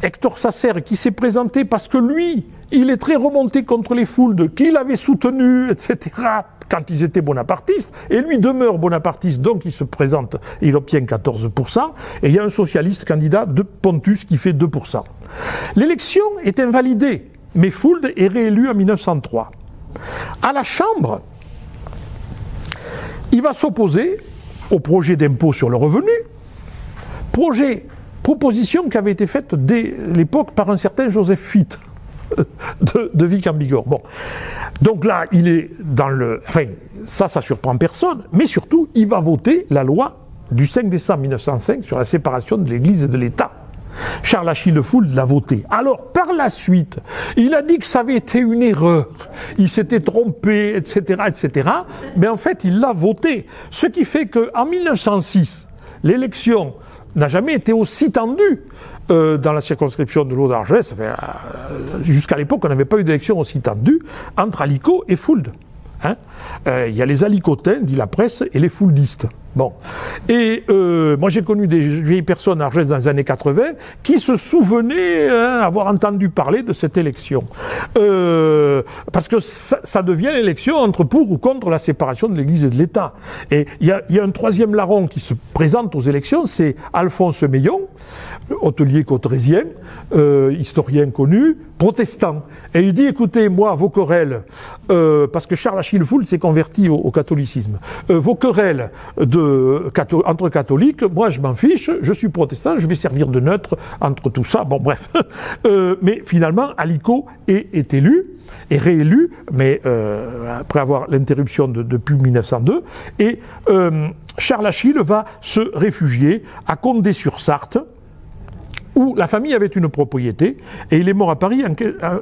Hector Sasser, qui s'est présenté parce que lui, il est très remonté contre les Fouldes, qu'il avait soutenu, etc., quand ils étaient bonapartistes, et lui demeure bonapartiste, donc il se présente, il obtient 14%, et il y a un socialiste candidat de Pontus qui fait 2%. L'élection est invalidée, mais Fould est réélu en 1903. À la Chambre, il va s'opposer au projet d'impôt sur le revenu, proposition qui avait été faite dès l'époque par un certain Joseph Fitt de, de Vic. Bon. Donc là, il est dans le. Enfin, ça, ça surprend personne, mais surtout, il va voter la loi du 5 décembre 1905 sur la séparation de l'Église et de l'État. Charles Achille Fould l'a voté. Alors, par la suite, il a dit que ça avait été une erreur, il s'était trompé, etc., etc., mais en fait, il l'a voté. Ce qui fait qu'en 1906, l'élection n'a jamais été aussi tendu euh, dans la circonscription de l'eau. Euh, jusqu'à l'époque, on n'avait pas eu d'élection aussi tendue entre Alico et Fould. Hein. Euh, il y a les alicotins, dit la presse, et les fouldistes. Bon. Et euh, moi, j'ai connu des vieilles personnes Argès dans les années 80 qui se souvenaient hein, avoir entendu parler de cette élection. Euh, parce que ça, ça devient l'élection entre pour ou contre la séparation de l'Église et de l'État. Et il y a, y a, un troisième larron qui se présente aux élections, c'est Alphonse Meillon, hôtelier cotérésien, euh, historien connu, protestant. Et il dit, écoutez, moi, vos querelles, euh, parce que Charles Achille Foul s'est converti au, catholicisme, euh, vos querelles entre catholiques, moi, je m'en fiche, je suis protestant, je vais servir de neutre entre tout ça. Bon, bref. Mais finalement, Alico est, élu est réélu, mais après avoir l'interruption de, depuis 1902, et euh, Charles Achille va se réfugier à Condé-sur-Sarthe, où la famille avait une propriété, et il est mort à Paris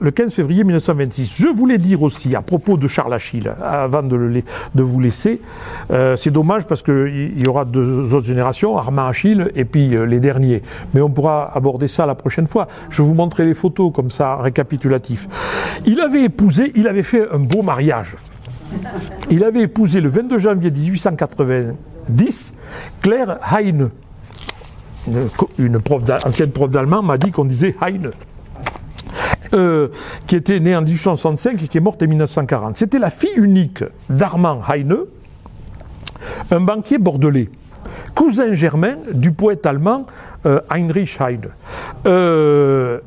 le 15 février 1926. Je voulais dire aussi, à propos de Charles Achille, avant de, le, de vous laisser, euh, c'est dommage parce qu'il y aura deux autres générations, Armand Achille et puis euh, les derniers. Mais on pourra aborder ça la prochaine fois. Je vous montrerai les photos comme ça, récapitulatif. Il avait épousé, il avait fait un beau mariage. Il avait épousé le 22 janvier 1890 Claire Heine une, ancienne prof d'allemand m'a dit qu'on disait Heine. Euh, qui était née en 1865 et qui est morte en 1940. C'était la fille unique d'Armand Heine, un banquier bordelais, cousin germain du poète allemand euh, Heinrich Heine. Euh,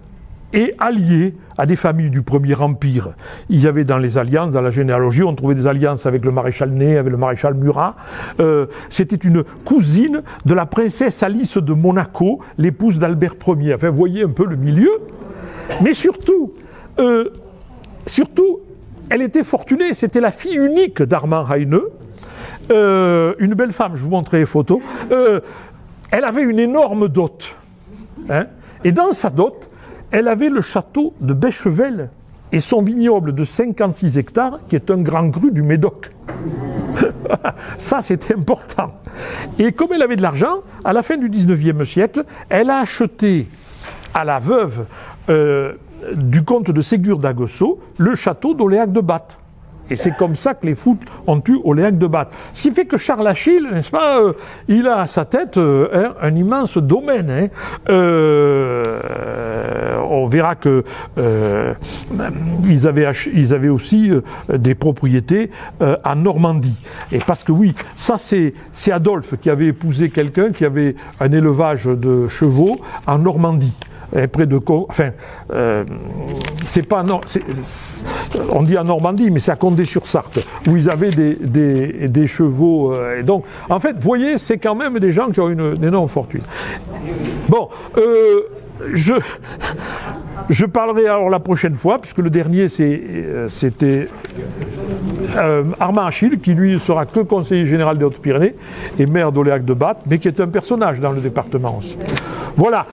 et allié à des familles du Premier Empire. Il y avait dans les alliances, dans la généalogie, on trouvait des alliances avec le maréchal Ney, avec le maréchal Murat. Euh, C'était une cousine de la princesse Alice de Monaco, l'épouse d'Albert Ier. Enfin, voyez un peu le milieu. Mais surtout, euh, surtout, elle était fortunée. C'était la fille unique d'Armand Heine. Euh, une belle femme, je vous montrerai les photos. Elle avait une énorme dot. Hein, et dans sa dot, elle avait le château de Bechevel et son vignoble de 56 hectares, qui est un grand cru du Médoc. Ça, c'était important. Et comme elle avait de l'argent, à la fin du 19e siècle, elle a acheté à la veuve euh, du comte de Ségur d'Aguesseau le château d'Oléac de Batte. Et c'est comme ça que les foot ont eu Oléac de Batte. Ce qui fait que Charles Achille, n'est-ce pas, euh, il a à sa tête euh, un, immense domaine. Hein. Euh, on verra que avaient ils avaient aussi des propriétés en Normandie. Et parce que oui, ça c'est Adolphe qui avait épousé quelqu'un qui avait un élevage de chevaux en Normandie. Près de, enfin, euh, c'est pas on dit en Normandie, mais c'est à Condé-sur-Sarthe, où ils avaient des, chevaux. Euh, et donc, en fait, vous voyez, c'est quand même des gens qui ont une, énorme fortune. Bon, euh, je, parlerai alors la prochaine fois, puisque le dernier c'était Armand Achille, qui lui sera que conseiller général des Hautes-Pyrénées et maire d'Oléac de Batte, mais qui est un personnage dans le département aussi. Voilà.